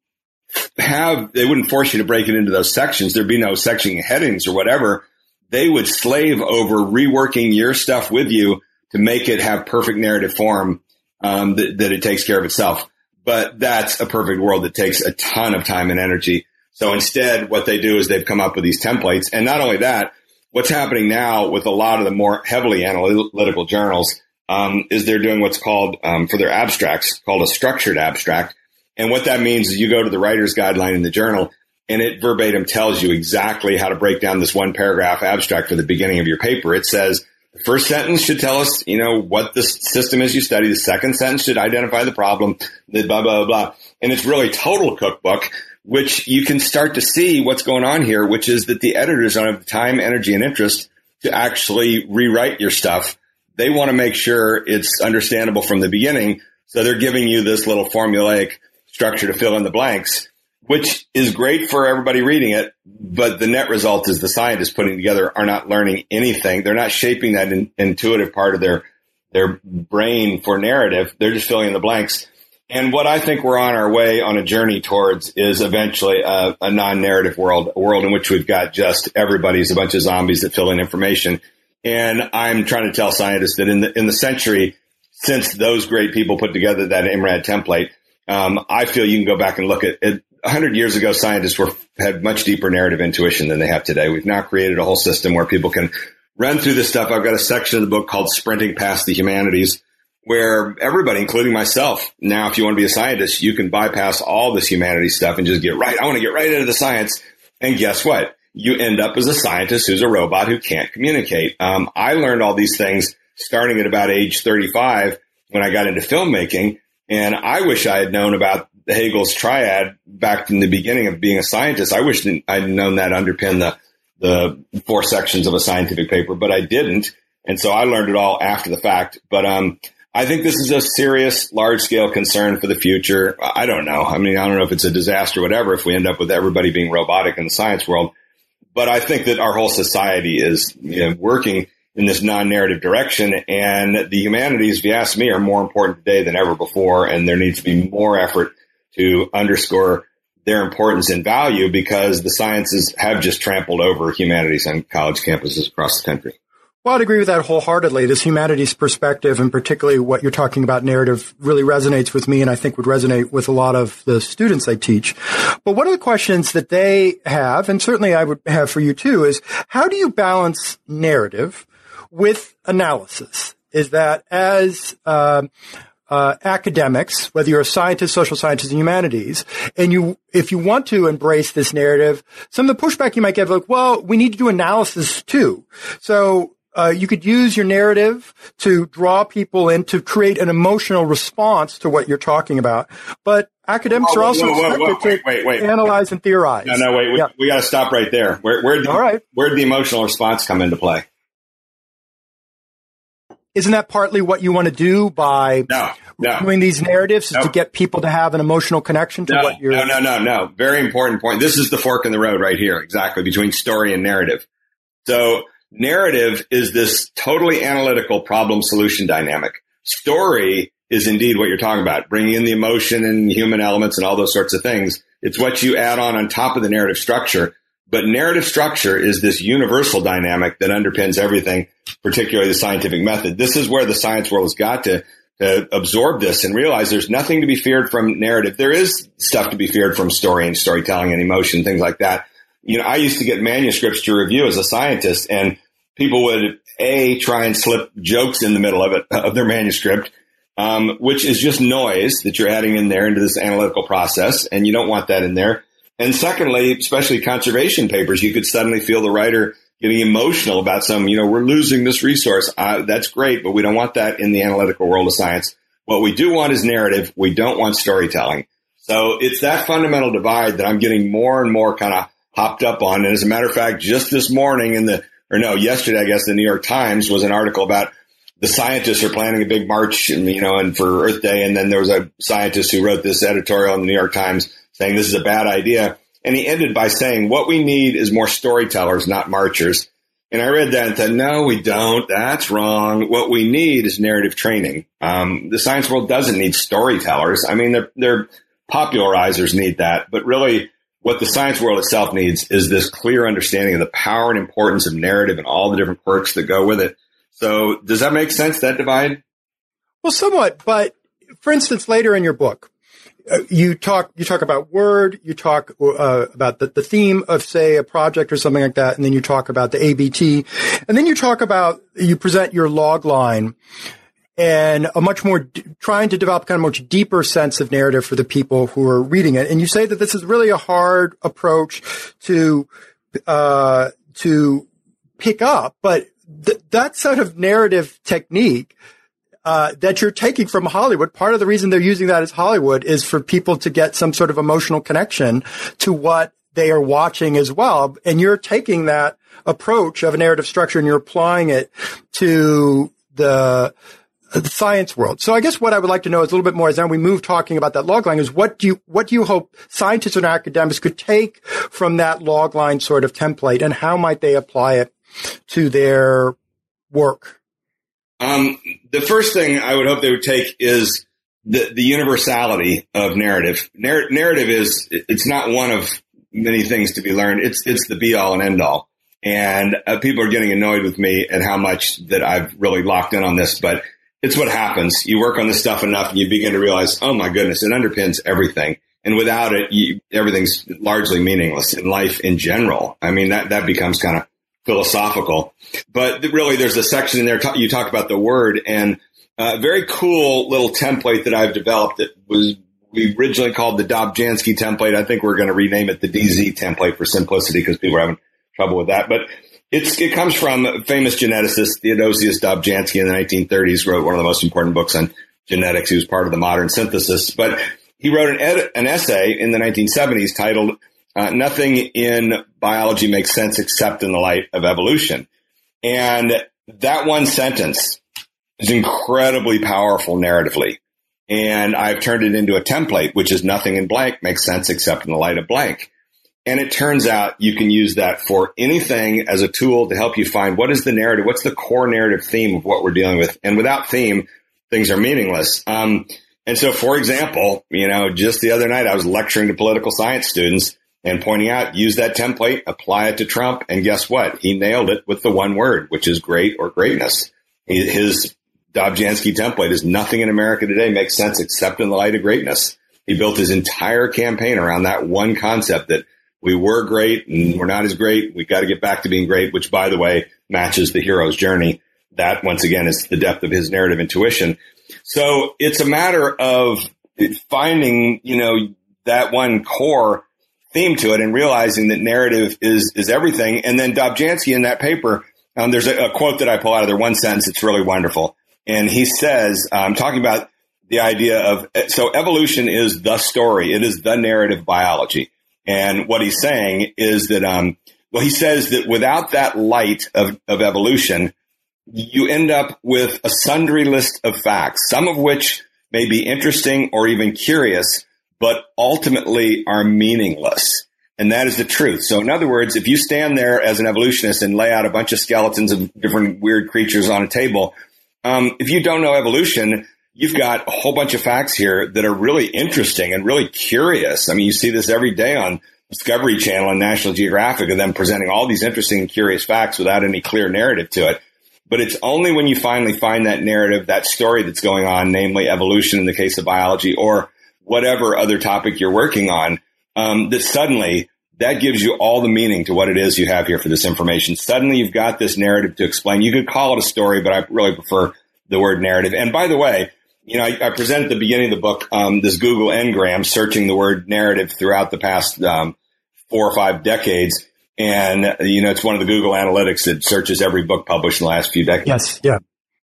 have they wouldn't force you to break it into those sections. There'd be no section headings or whatever. They would slave over reworking your stuff with you to make it have perfect narrative form um, that, that it takes care of itself. But that's a perfect world that takes a ton of time and energy. So instead, what they do is they've come up with these templates. And not only that, what's happening now with a lot of the more heavily analytical journals um, is they're doing what's called um, for their abstracts called a structured abstract. And what that means is you go to the writer's guideline in the journal and it verbatim tells you exactly how to break down this one paragraph abstract for the beginning of your paper. It says the first sentence should tell us, you know, what the system is you study. The second sentence should identify the problem, the blah, blah, blah. And it's really total cookbook which you can start to see what's going on here, which is that the editors don't have the time, energy, and interest to actually rewrite your stuff. They want to make sure it's understandable from the beginning. So they're giving you this little formulaic structure to fill in the blanks, which is great for everybody reading it. But the net result is the scientists putting together are not learning anything. They're not shaping that in, intuitive part of their, their brain for narrative. They're just filling in the blanks. And what I think we're on our way on a journey towards is eventually a, a non-narrative world, a world in which we've got just everybody's a bunch of zombies that fill in information. And I'm trying to tell scientists that in the in the century since those great people put together that IMRAD template, um, I feel you can go back and look at it. hundred years ago, scientists were had much deeper narrative intuition than they have today. We've now created a whole system where people can run through this stuff. I've got a section of the book called "Sprinting Past the Humanities." where everybody, including myself, now if you want to be a scientist, you can bypass all this humanities stuff and just get right. I want to get right into the science. And guess what? You end up as a scientist who's a robot who can't communicate. Um, I learned all these things starting at about age 35 when I got into filmmaking. And I wish I had known about Hegel's triad back in the beginning of being a scientist. I wish I'd known that underpin the, the four sections of a scientific paper, but I didn't. And so I learned it all after the fact. But, um, I think this is a serious, large scale concern for the future. I don't know. I mean, I don't know if it's a disaster, whatever, if we end up with everybody being robotic in the science world. But I think that our whole society is you know, working in this non-narrative direction and the humanities, if you ask me, are more important today than ever before. And there needs to be more effort to underscore their importance and value because the sciences have just trampled over humanities on college campuses across the country. Well, I'd agree with that wholeheartedly. This humanities perspective and particularly what you're talking about narrative really resonates with me and I think would resonate with a lot of the students I teach. But one of the questions that they have, and certainly I would have for you too, is how do you balance narrative with analysis? Is that as, uh, uh, academics, whether you're a scientist, social scientist, and humanities, and you, if you want to embrace this narrative, some of the pushback you might get, like, well, we need to do analysis too. So uh, you could use your narrative to draw people in to create an emotional response to what you're talking about. But academics oh, are also whoa, whoa, expected wait, wait, wait, to analyze and theorize. No, no, wait. We, yeah. we got to stop right there. Where, where, All right. where did the emotional response come into play? Isn't that partly what you want to do by no, no. doing these narratives is to get people to have an emotional connection to no, what you're no no no no. Very important point. This is the fork in the road right here exactly between story and narrative. So narrative is this totally analytical problem solution dynamic. Story is indeed what you're talking about. Bringing in the emotion and human elements and all those sorts of things. It's what you add on on top of the narrative structure but narrative structure is this universal dynamic that underpins everything, particularly the scientific method. This is where the science world has got to, to absorb this and realize there's nothing to be feared from narrative. There is stuff to be feared from story and storytelling and emotion, things like that. You know, I used to get manuscripts to review as a scientist and people would a try and slip jokes in the middle of it <laughs> of their manuscript, um, which is just noise that you're adding in there into this analytical process, and you don't want that in there. And secondly, especially conservation papers, you could suddenly feel the writer getting emotional about some, you know, we're losing this resource. Uh, that's great, but we don't want that in the analytical world of science. What we do want is narrative. We don't want storytelling. So it's that fundamental divide that I'm getting more and more kind of hopped up on. And as a matter of fact, just this morning in the, or no, yesterday, I guess the New York Times was an article about the scientists are planning a big march, and, you know, and for Earth Day. And then there was a scientist who wrote this editorial in the New York Times saying this is a bad idea. And he ended by saying, what we need is more storytellers, not marchers. And I read that and thought, no, we don't. That's wrong. What we need is narrative training. Um, the science world doesn't need storytellers. I mean, their, their popularizers need that, but really what the science world itself needs is this clear understanding of the power and importance of narrative and all the different quirks that go with it. So does that make sense, that divide? Well, somewhat, but for instance, later in your book, you talk you talk about word, you talk uh, about the, the theme of say a project or something like that, and then you talk about the ABT, and then you talk about you present your log line and a much more d- trying to develop kind of much deeper sense of narrative for the people who are reading it. And you say that this is really a hard approach to uh, to pick up, but th- that sort of narrative technique uh, that you're taking from Hollywood. Part of the reason they're using that as Hollywood is for people to get some sort of emotional connection to what they are watching as well. And you're taking that approach of a narrative structure and you're applying it to the, the science world. So I guess what I would like to know is a little bit more as then we move talking about that log line is what do you, what do you hope scientists and academics could take from that log line sort of template and how might they apply it to their work? Um, the first thing I would hope they would take is the, the universality of narrative. Narr- narrative is, it's not one of many things to be learned. It's, it's the be all and end all. And uh, people are getting annoyed with me at how much that I've really locked in on this, but it's what happens. You work on this stuff enough and you begin to realize, oh my goodness, it underpins everything. And without it, you, everything's largely meaningless in life in general. I mean, that, that becomes kind of philosophical. But really, there's a section in there you talk about the word and a very cool little template that I've developed that was we originally called the Dobzhansky template. I think we're going to rename it the DZ template for simplicity because people are having trouble with that. But it's, it comes from famous geneticist Theodosius Dobzhansky in the 1930s, wrote one of the most important books on genetics. He was part of the modern synthesis, but he wrote an, ed- an essay in the 1970s titled uh, nothing in biology makes sense except in the light of evolution. And that one sentence is incredibly powerful narratively. And I've turned it into a template, which is nothing in blank makes sense except in the light of blank. And it turns out you can use that for anything as a tool to help you find what is the narrative, what's the core narrative theme of what we're dealing with. And without theme, things are meaningless. Um, and so, for example, you know, just the other night I was lecturing to political science students and pointing out, use that template, apply it to Trump, and guess what? He nailed it with the one word, which is great or greatness. His Dobzhansky template is nothing in America today makes sense except in the light of greatness. He built his entire campaign around that one concept that we were great and we're not as great. We've got to get back to being great, which by the way, matches the hero's journey. That once again is the depth of his narrative intuition. So it's a matter of finding, you know, that one core theme to it and realizing that narrative is is everything. And then Dobzhansky in that paper, um, there's a, a, quote that I pull out of there, one sentence. It's really wonderful, and he says, "I'm um, talking about the idea of so evolution is the story. It is the narrative biology." And what he's saying is that, um, well, he says that without that light of, of evolution, you end up with a sundry list of facts, some of which may be interesting or even curious, but ultimately are meaningless. And that is the truth. So in other words, if you stand there as an evolutionist and lay out a bunch of skeletons of different weird creatures on a table, um, if you don't know evolution, you've got a whole bunch of facts here that are really interesting and really curious. I mean, you see this every day on Discovery Channel and National Geographic of them presenting all these interesting and curious facts without any clear narrative to it. But it's only when you finally find that narrative, that story that's going on, namely evolution in the case of biology or whatever other topic you're working on, um, that suddenly that gives you all the meaning to what it is you have here for this information. Suddenly you've got this narrative to explain. You could call it a story, but I really prefer the word narrative. And by the way, you know, I, I present at the beginning of the book um, this Google Ngram searching the word narrative throughout the past um, four or five decades. And, you know, it's one of the Google analytics that searches every book published in the last few decades. Yes. Yeah.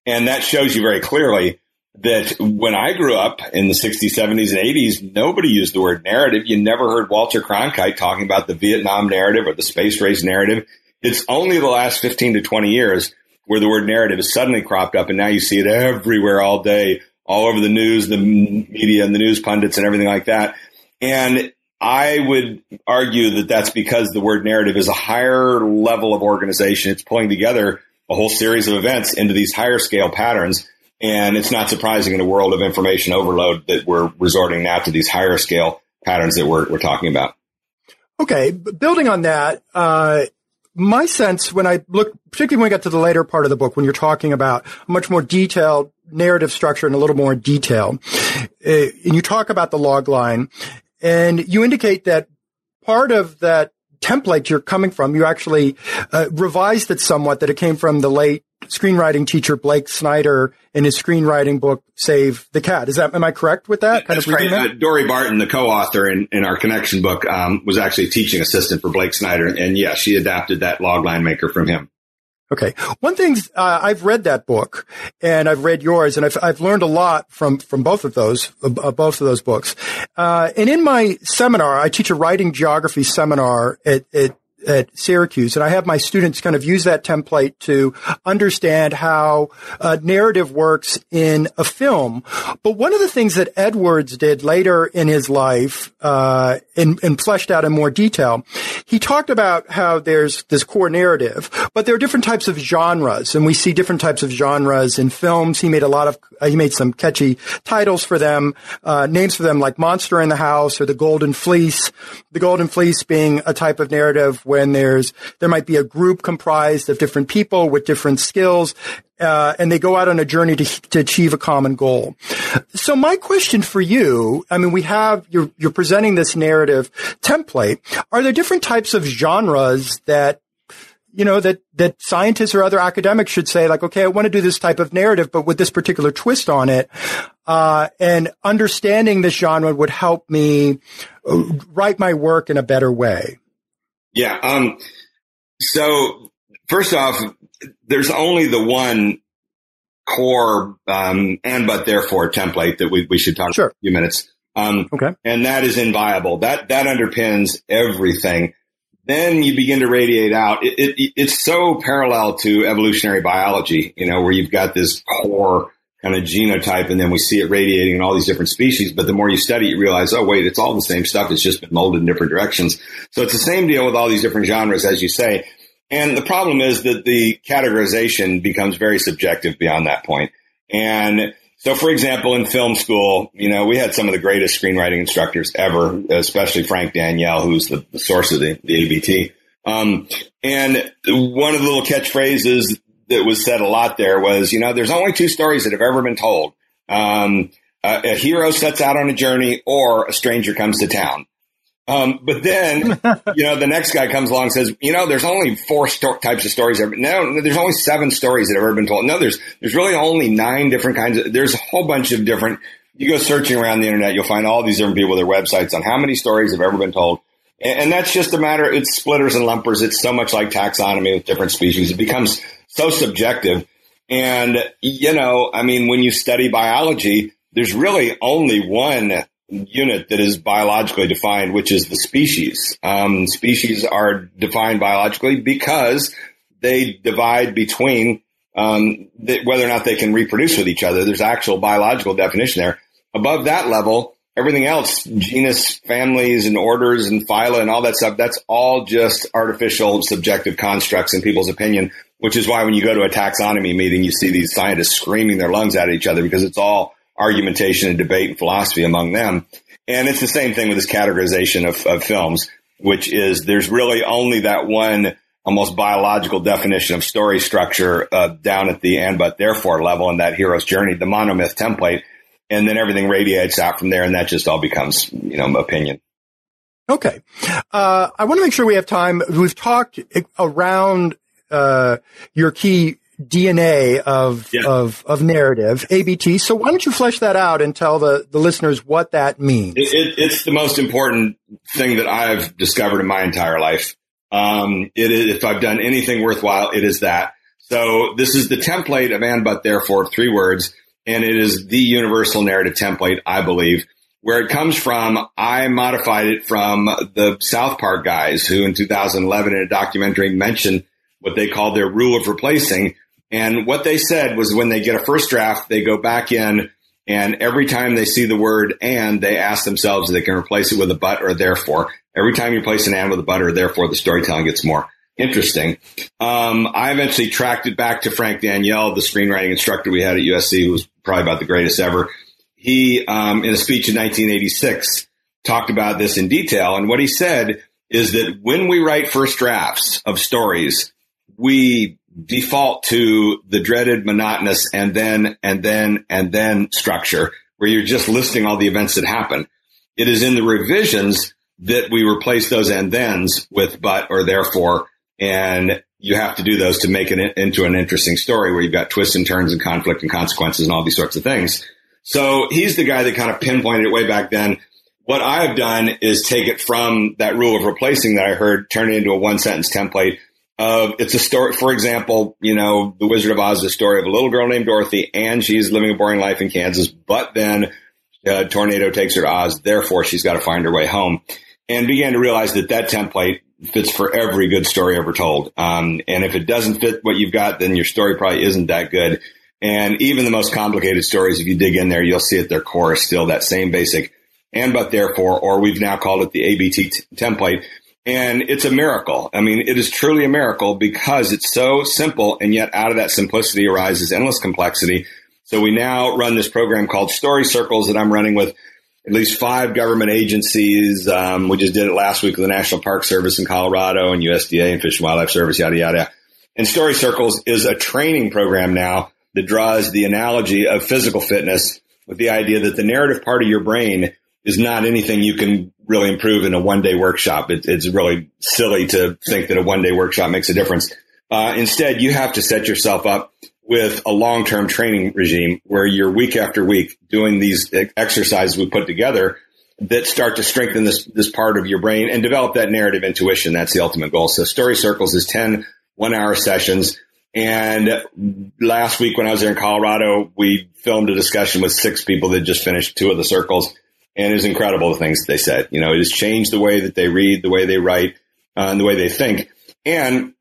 And that shows you very clearly that when I grew up in the 60s, 70s, and 80s, nobody used the word narrative. You never heard Walter Cronkite talking about the Vietnam narrative or the space race narrative. It's only the last 15 to 20 years where the word narrative has suddenly cropped up and now you see it everywhere all day, all over the news, the media and the news pundits and everything like that. And I would argue that that's because the word narrative is a higher level of organization. It's pulling together a whole series of events into these higher scale patterns. And it's not surprising in a world of information overload that we're resorting now to these higher scale patterns that we're, we're talking about. Okay. Building on that, uh, my sense when I look, particularly when we get to the later part of the book, when you're talking about much more detailed narrative structure and a little more detail, uh, and you talk about the log line, and you indicate that part of that template you're coming from, you actually uh, revised it somewhat, that it came from the late screenwriting teacher Blake Snyder in his screenwriting book Save the Cat. Is that am I correct with that? Kind That's of right. That? Uh, Dorie Barton, the co-author in, in our connection book, um, was actually a teaching assistant for Blake Snyder, and yeah, she adapted that logline maker from him. Okay. One thing, uh, I've read that book and I've read yours and I've, I've learned a lot from, from both of those, uh, both of those books. Uh, and in my seminar, I teach a writing geography seminar at, at at Syracuse, and I have my students kind of use that template to understand how uh, narrative works in a film. But one of the things that Edwards did later in his life, uh, and, and fleshed out in more detail, he talked about how there's this core narrative, but there are different types of genres, and we see different types of genres in films. He made a lot of, uh, he made some catchy titles for them, uh, names for them like Monster in the House or The Golden Fleece. The Golden Fleece being a type of narrative when there's there might be a group comprised of different people with different skills uh, and they go out on a journey to, to achieve a common goal. So my question for you, I mean, we have, you're, you're presenting this narrative template. Are there different types of genres that you know, that, that scientists or other academics should say, like, okay, I want to do this type of narrative, but with this particular twist on it. Uh, and understanding this genre would help me uh, write my work in a better way. Yeah. Um, so first off, there's only the one core um, and but therefore template that we, we should talk sure. a few minutes. Um, okay. And that is inviolable. That that underpins everything. Then you begin to radiate out. It, it, it's so parallel to evolutionary biology, you know, where you've got this core kind of genotype and then we see it radiating in all these different species. But the more you study, you realize, oh, wait, it's all the same stuff. It's just been molded in different directions. So it's the same deal with all these different genres, as you say. And the problem is that the categorization becomes very subjective beyond that point. And so, for example, in film school, you know, we had some of the greatest screenwriting instructors ever, especially Frank Daniel, who's the, source of the, the ABT. Um, and one of the little catchphrases that was said a lot there was, you know, there's only two stories that have ever been told. Um, a, a, hero sets out on a journey or a stranger comes to town. Um, but then, <laughs> you know, the next guy comes along and says, you know, there's only four sto- types of stories. Ever. No, there's only seven stories that have ever been told. No, there's, there's really only nine different kinds of, there's a whole bunch of different, you go searching around the internet, you'll find all these different people with their websites on how many stories have ever been told. And, and that's just a matter, it's splitters and lumpers. It's so much like taxonomy with different species. It becomes so subjective. And, you know, I mean, when you study biology, there's really only one unit that is biologically defined, which is the species. Um, species are defined biologically because they divide between um, whether or not they can reproduce with each other. There's actual biological definition there. Above that level, everything else, genus, families and orders and phyla and all that stuff, that's all just artificial subjective constructs in people's opinion, which is why when you go to a taxonomy meeting, you see these scientists screaming their lungs at each other because it's all argumentation and debate and philosophy among them. And it's the same thing with this categorization of, of films, which is there's really only that one almost biological definition of story structure uh, down at the and but therefore level in that hero's journey, the monomyth template, and then everything radiates out from there, and that just all becomes you know opinion. Okay, uh, I want to make sure we have time. We've talked around uh, your key DNA of yeah. of of narrative ABT. So why don't you flesh that out and tell the the listeners what that means? It, it, it's the most important thing that I've discovered in my entire life. Um, it is if I've done anything worthwhile, it is that. So this is the template of and but therefore three words, and it is the universal narrative template, I believe. Where it comes from, I modified it from the South Park guys who in 2011 in a documentary mentioned what they called their rule of replacing, and what they said was when they get a first draft, they go back in and every time they see the word and, they ask themselves if they can replace it with a but or therefore. Every time you place an and with a but or therefore, the storytelling gets more interesting. Um, I eventually tracked it back to Frank Daniel, the screenwriting instructor we had at USC, who was probably about the greatest ever. He, um, in a speech in 1986, talked about this in detail. And what he said is that when we write first drafts of stories, we default to the dreaded monotonous and then, and then, and then structure where you're just listing all the events that happen. It is in the revisions that we replace those and thens with but or therefore. And you have to do those to make it into an interesting story where you've got twists and turns and conflict and consequences and all these sorts of things. So he's the guy that kind of pinpointed it way back then. What I've done is take it from that rule of replacing that I heard, turn it into a one sentence template uh, it's a story, for example, you know, The Wizard of Oz is a story of a little girl named Dorothy and she's living a boring life in Kansas, but then a tornado takes her to Oz. Therefore, she's got to find her way home and began to realize that that template fits for every good story ever told. Um, and if it doesn't fit what you've got, then your story probably isn't that good. And even the most complicated stories, if you dig in there, you'll see at their core is still that same basic and but therefore, or we've now called it the ABT t- template and it's a miracle. I mean, it is truly a miracle because it's so simple and yet out of that simplicity arises endless complexity. So we now run this program called Story Circles that I'm running with at least five government agencies. Um, we just did it last week with the National Park Service in Colorado and USDA and Fish and Wildlife Service, yada, yada. And Story Circles is a training program now that draws the analogy of physical fitness with the idea that the narrative part of your brain is not anything you can really improve in a one day workshop. It, it's really silly to think that a one day workshop makes a difference. Uh, instead, you have to set yourself up with a long term training regime where you're week after week doing these exercises we put together that start to strengthen this, this part of your brain and develop that narrative intuition. That's the ultimate goal. So story circles is 10 one hour sessions. And last week when I was there in Colorado, we filmed a discussion with six people that just finished two of the circles and it was incredible the things that they said. You know, it has changed the way that they read, the way they write, uh, and the way they think. And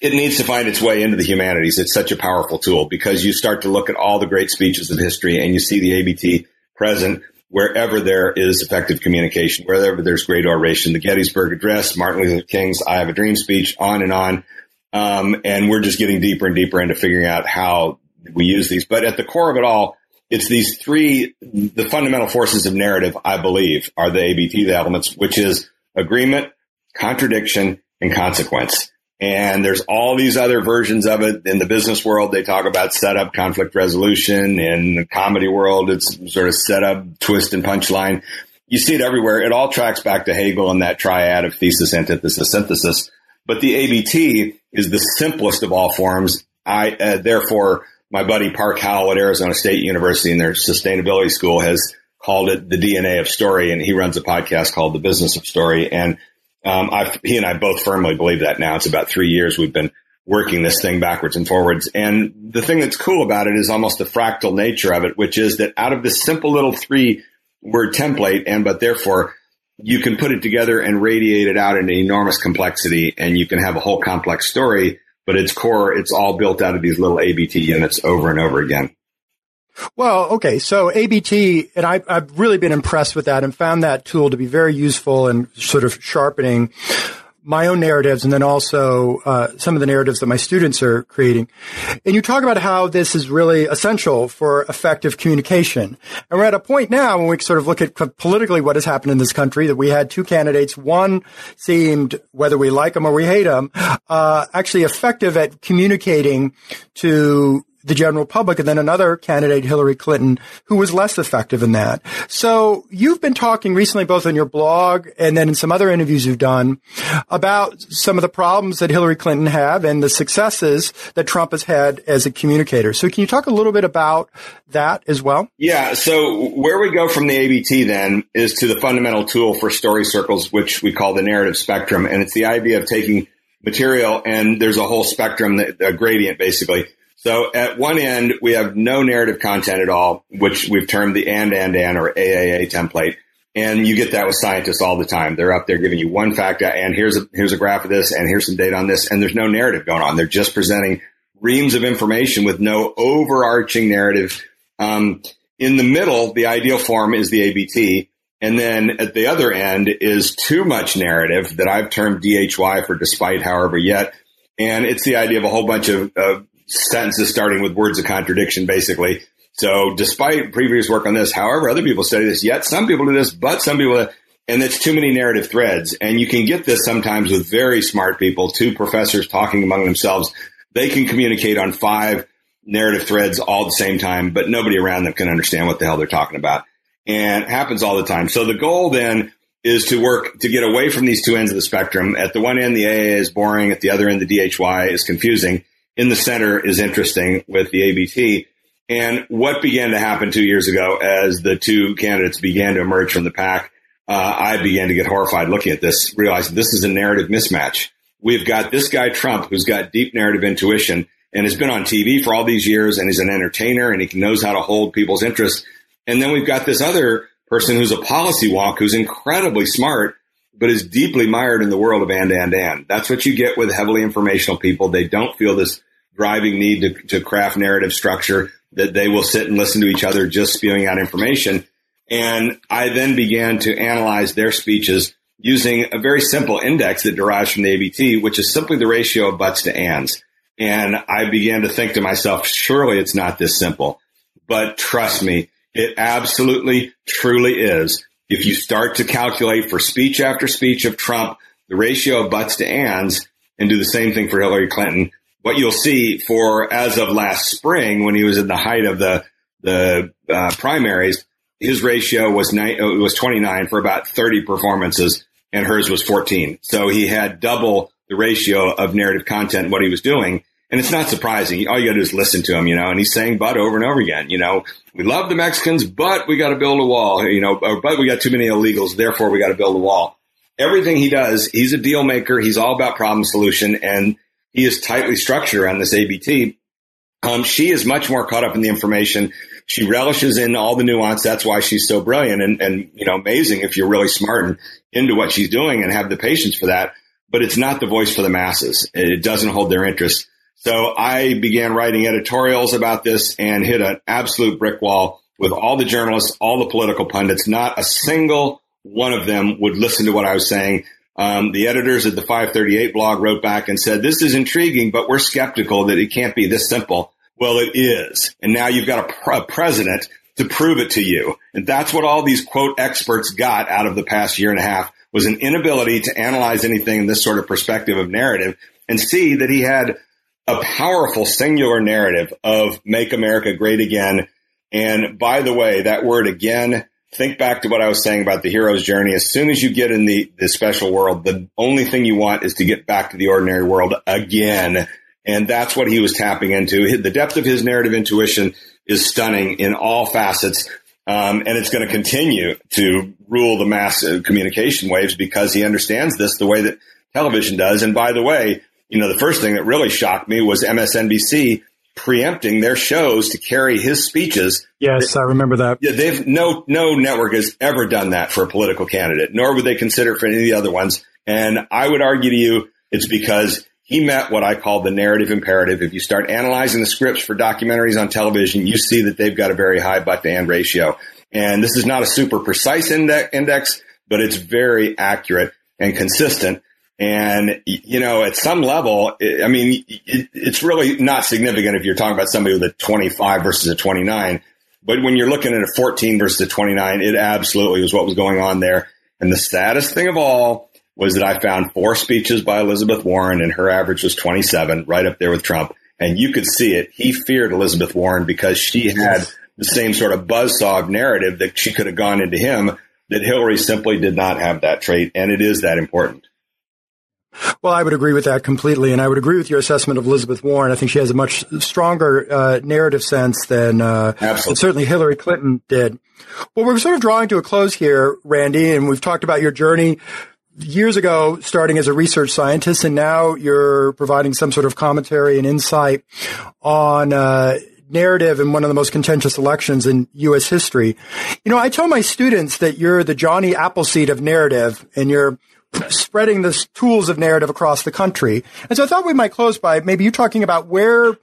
it needs to find its way into the humanities. It's such a powerful tool because you start to look at all the great speeches of history and you see the ABT present wherever there is effective communication, wherever there's great oration, the Gettysburg Address, Martin Luther King's I Have a Dream speech, on and on. Um, and we're just getting deeper and deeper into figuring out how we use these. But at the core of it all, it's these three, the fundamental forces of narrative, I believe, are the ABT the elements, which is agreement, contradiction, and consequence. And there's all these other versions of it in the business world. They talk about setup, conflict resolution. In the comedy world, it's sort of setup, twist, and punchline. You see it everywhere. It all tracks back to Hegel and that triad of thesis, antithesis, synthesis. But the ABT is the simplest of all forms. I, uh, therefore, my buddy Park Howell at Arizona State University in their sustainability school has called it the DNA of story, and he runs a podcast called The Business of Story. And um, he and I both firmly believe that now. It's about three years we've been working this thing backwards and forwards. And the thing that's cool about it is almost the fractal nature of it, which is that out of this simple little three word template, and but therefore you can put it together and radiate it out into enormous complexity, and you can have a whole complex story but its core, it's all built out of these little ABT units over and over again. Well, okay. So ABT, and I, I've really been impressed with that and found that tool to be very useful in sort of sharpening my own narratives and then also uh, some of the narratives that my students are creating. And you talk about how this is really essential for effective communication. And we're at a point now when we sort of look at politically what has happened in this country that we had two candidates. One seemed, whether we like them or we hate them, uh, actually effective at communicating to the general public, and then another candidate, Hillary Clinton, who was less effective in that. So you've been talking recently, both on your blog and then in some other interviews you've done, about some of the problems that Hillary Clinton had and the successes that Trump has had as a communicator. So can you talk a little bit about that as well? Yeah. So where we go from the ABT then is to the fundamental tool for story circles, which we call the narrative spectrum, and it's the idea of taking material and there's a whole spectrum, a gradient basically so at one end, we have no narrative content at all, which we've termed the and, and, and or AAA template. And you get that with scientists all the time. They're up there giving you one fact and here's a, here's a graph of this and here's some data on this. And there's no narrative going on. They're just presenting reams of information with no overarching narrative. Um, in the middle, the ideal form is the ABT. And then at the other end is too much narrative that I've termed DHY for despite however yet. And it's the idea of a whole bunch of, of sentences starting with words of contradiction, basically. So despite previous work on this, however, other people study this, yet some people do this, but some people, and it's too many narrative threads. And you can get this sometimes with very smart people, two professors talking among themselves. They can communicate on five narrative threads all at the same time, but nobody around them can understand what the hell they're talking about. And happens all the time. So the goal then is to work to get away from these two ends of the spectrum. At the one end, the AA is boring. At the other end, the DHY is confusing in the center is interesting with the ABT. And what began to happen two years ago as the two candidates began to emerge from the pack, uh, I began to get horrified looking at this, realizing this is a narrative mismatch. We've got this guy Trump who's got deep narrative intuition and has been on TV for all these years and he's an entertainer and he knows how to hold people's interest. And then we've got this other person who's a policy wonk who's incredibly smart, but is deeply mired in the world of and, and, and. That's what you get with heavily informational people. They don't feel this driving need to, to craft narrative structure that they will sit and listen to each other just spewing out information. And I then began to analyze their speeches using a very simple index that derives from the ABT, which is simply the ratio of buts to ands. And I began to think to myself, surely it's not this simple. But trust me, it absolutely, truly is. If you start to calculate for speech after speech of Trump, the ratio of buts to ands, and do the same thing for Hillary Clinton, what you'll see for as of last spring when he was in the height of the the uh, primaries, his ratio was nine, uh, was 29 for about 30 performances, and hers was 14. So he had double the ratio of narrative content what he was doing. And it's not surprising. All you got to do is listen to him, you know, and he's saying but over and over again. You know, we love the Mexicans, but we got to build a wall, you know, but we got too many illegals, therefore we got to build a wall. Everything he does, he's a deal maker. He's all about problem solution. And he is tightly structured around this ABT. Um, she is much more caught up in the information. She relishes in all the nuance. That's why she's so brilliant and, and, you know, amazing if you're really smart and into what she's doing and have the patience for that. But it's not the voice for the masses. It doesn't hold their interest. So I began writing editorials about this and hit an absolute brick wall with all the journalists, all the political pundits. Not a single one of them would listen to what I was saying. Um, the editors of the 538 blog wrote back and said, this is intriguing, but we're skeptical that it can't be this simple. Well, it is. And now you've got a, a president to prove it to you. And that's what all these quote experts got out of the past year and a half was an inability to analyze anything in this sort of perspective of narrative and see that he had a powerful singular narrative of make America great again. And by the way, that word again think back to what I was saying about the hero's journey. As soon as you get in the, the special world, the only thing you want is to get back to the ordinary world again. And that's what he was tapping into. The depth of his narrative intuition is stunning in all facets. Um, and it's going to continue to rule the mass communication waves because he understands this the way that television does. And by the way, you know, the first thing that really shocked me was MSNBC preempting their shows to carry his speeches. Yes, I remember that. Yeah, they've no no network has ever done that for a political candidate, nor would they consider for any of the other ones. And I would argue to you, it's because he met what I call the narrative imperative. If you start analyzing the scripts for documentaries on television, you see that they've got a very high but to end ratio. And this is not a super precise index, but it's very accurate and consistent. And, you know, at some level, I mean, it's really not significant if you're talking about somebody with a 25 versus a 29. But when you're looking at a 14 versus a 29, it absolutely was what was going on there. And the saddest thing of all was that I found four speeches by Elizabeth Warren and her average was 27, right up there with Trump. And you could see it. He feared Elizabeth Warren because she had the same sort of buzzsaw of narrative that she could have gone into him that Hillary simply did not have that trait. And it is that important. Well, I would agree with that completely, and I would agree with your assessment of Elizabeth Warren. I think she has a much stronger uh, narrative sense than, uh, than certainly Hillary Clinton did. Well, we're sort of drawing to a close here, Randy, and we've talked about your journey years ago starting as a research scientist, and now you're providing some sort of commentary and insight on uh, narrative in one of the most contentious elections in U.S. history. You know, I tell my students that you're the Johnny Appleseed of narrative, and you're spreading the tools of narrative across the country. And so I thought we might close by maybe you talking about where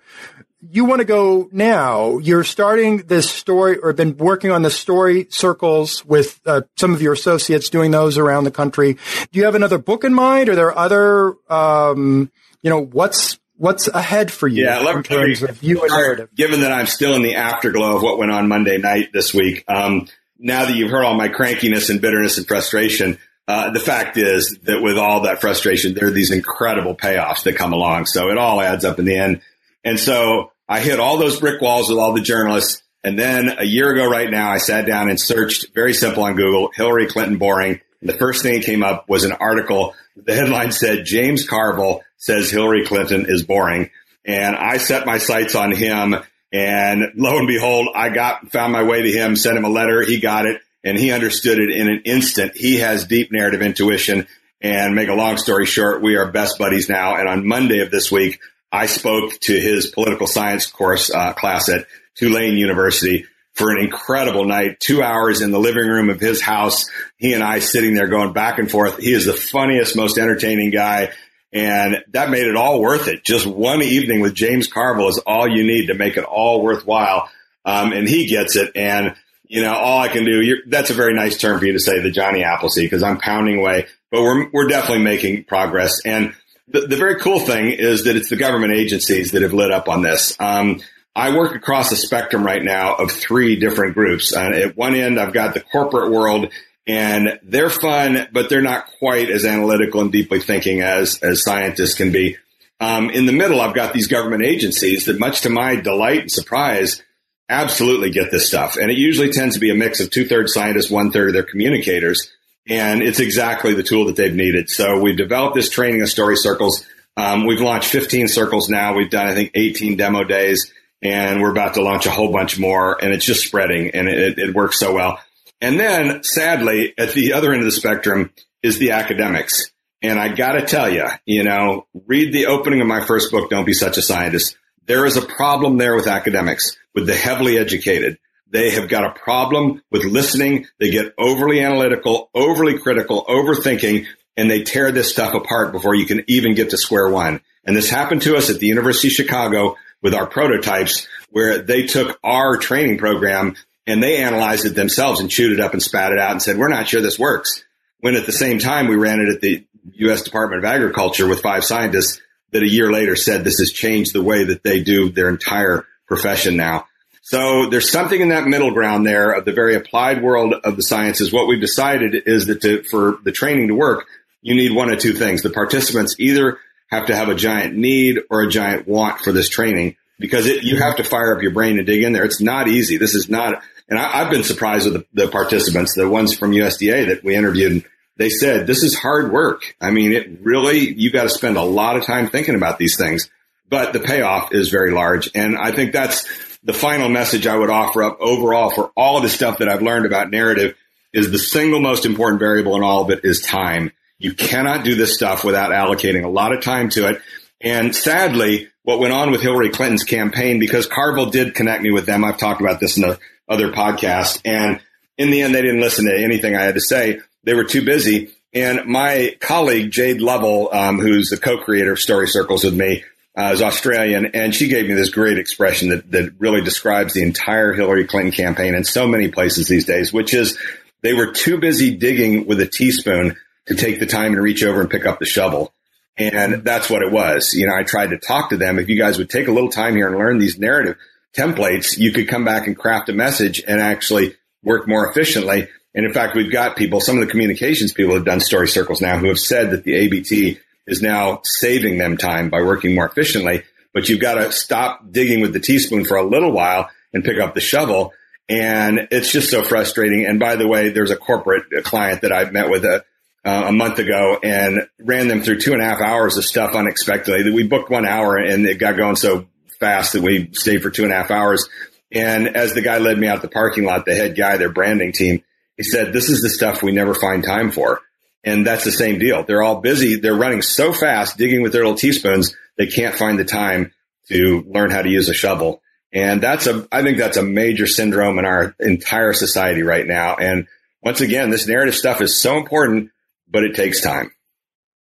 you want to go now. You're starting this story or been working on the story circles with uh, some of your associates doing those around the country. Do you have another book in mind? Are there other, um, you know, what's what's ahead for you yeah, in terms me, of you and narrative? Given that I'm still in the afterglow of what went on Monday night this week, um, now that you've heard all my crankiness and bitterness and frustration, uh, the fact is that with all that frustration, there are these incredible payoffs that come along. So it all adds up in the end. And so I hit all those brick walls with all the journalists. And then a year ago right now, I sat down and searched very simple on Google, Hillary Clinton boring. And the first thing that came up was an article. The headline said, James Carville says Hillary Clinton is boring. And I set my sights on him. And lo and behold, I got, found my way to him, sent him a letter. He got it and he understood it in an instant. He has deep narrative intuition. And make a long story short, we are best buddies now. And on Monday of this week, I spoke to his political science course uh, class at Tulane University for an incredible night, two hours in the living room of his house. He and I sitting there going back and forth. He is the funniest, most entertaining guy. And that made it all worth it. Just one evening with James Carville is all you need to make it all worthwhile. Um, and he gets it. And you know, all I can do, that's a very nice term for you to say the Johnny Appleseed because I'm pounding away, but we're, we're definitely making progress. And the, the, very cool thing is that it's the government agencies that have lit up on this. Um, I work across the spectrum right now of three different groups. And at one end, I've got the corporate world and they're fun, but they're not quite as analytical and deeply thinking as, as scientists can be. Um, in the middle, I've got these government agencies that much to my delight and surprise absolutely get this stuff. And it usually tends to be a mix of two thirds scientists, one third of their communicators. And it's exactly the tool that they've needed. So we've developed this training of story circles. Um, we've launched 15 circles now. We've done, I think, 18 demo days and we're about to launch a whole bunch more and it's just spreading and it, it works so well. And then sadly, at the other end of the spectrum is the academics. And I gotta tell you, you know, read the opening of my first book, Don't Be Such a Scientist. There is a problem there with academics, with the heavily educated. They have got a problem with listening. They get overly analytical, overly critical, overthinking, and they tear this stuff apart before you can even get to square one. And this happened to us at the University of Chicago with our prototypes where they took our training program and they analyzed it themselves and chewed it up and spat it out and said, we're not sure this works. When at the same time we ran it at the U.S. Department of Agriculture with five scientists that a year later said this has changed the way that they do their entire profession now. So there's something in that middle ground there of the very applied world of the sciences. What we've decided is that to, for the training to work, you need one of two things. The participants either have to have a giant need or a giant want for this training because it, you have to fire up your brain and dig in there. It's not easy. This is not, and I, have been surprised with the, the participants, the ones from USDA that we interviewed they said this is hard work. I mean, it really, you got to spend a lot of time thinking about these things, but the payoff is very large. And I think that's the final message I would offer up overall for all of the stuff that I've learned about narrative is the single most important variable in all of it is time. You cannot do this stuff without allocating a lot of time to it. And sadly, what went on with Hillary Clinton's campaign, because Carville did connect me with them. I've talked about this in the other podcast. And in the end, they didn't listen to anything I had to say they were too busy. And my colleague, Jayde Lovell, um, who's the co-creator of Story Circles with me, uh, is Australian, and she gave me this great expression that, that really describes the entire Hillary Clinton campaign in so many places these days, which is they were too busy digging with a teaspoon to take the time and reach over and pick up the shovel. And that's what it was. You know, I tried to talk to them. If you guys would take a little time here and learn these narrative templates, you could come back and craft a message and actually work more efficiently. And in fact, we've got people, some of the communications people have done story circles now who have said that the ABT is now saving them time by working more efficiently. But you've got to stop digging with the teaspoon for a little while and pick up the shovel. And it's just so frustrating. And by the way, there's a corporate client that I've met with a, uh, a month ago and ran them through two and a half hours of stuff unexpectedly. We booked one hour and it got going so fast that we stayed for two and a half hours. And as the guy led me out the parking lot, the head guy, their branding team, he said, this is the stuff we never find time for. And that's the same deal. They're all busy. They're running so fast, digging with their little teaspoons. They can't find the time to learn how to use a shovel. And that's a, I think that's a major syndrome in our entire society right now. And once again, this narrative stuff is so important, but it takes time.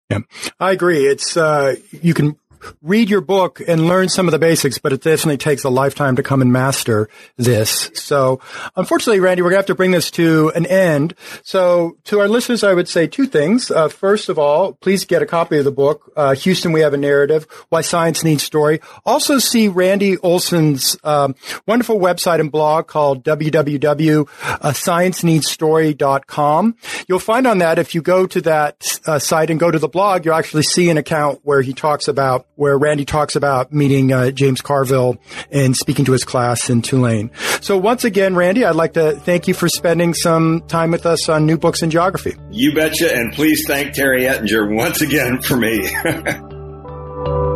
Yeah, I agree. It's, uh, you can read your book and learn some of the basics, but it definitely takes a lifetime to come and master this. So unfortunately, Randy, we're going to have to bring this to an end. So to our listeners, I would say two things. Uh, first of all, please get a copy of the book, uh, Houston, We Have a Narrative, Why Science Needs Story. Also see Randy Olson's um, wonderful website and blog called www.scienceneedsstory.com. You'll find on that, if you go to that uh, site and go to the blog, you'll actually see an account where he talks about where Randy talks about meeting uh, James Carville and speaking to his class in Tulane. So once again, Randy, I'd like to thank you for spending some time with us on New Books in Geography. You betcha, and please thank Terry Ettinger once again for me. <laughs>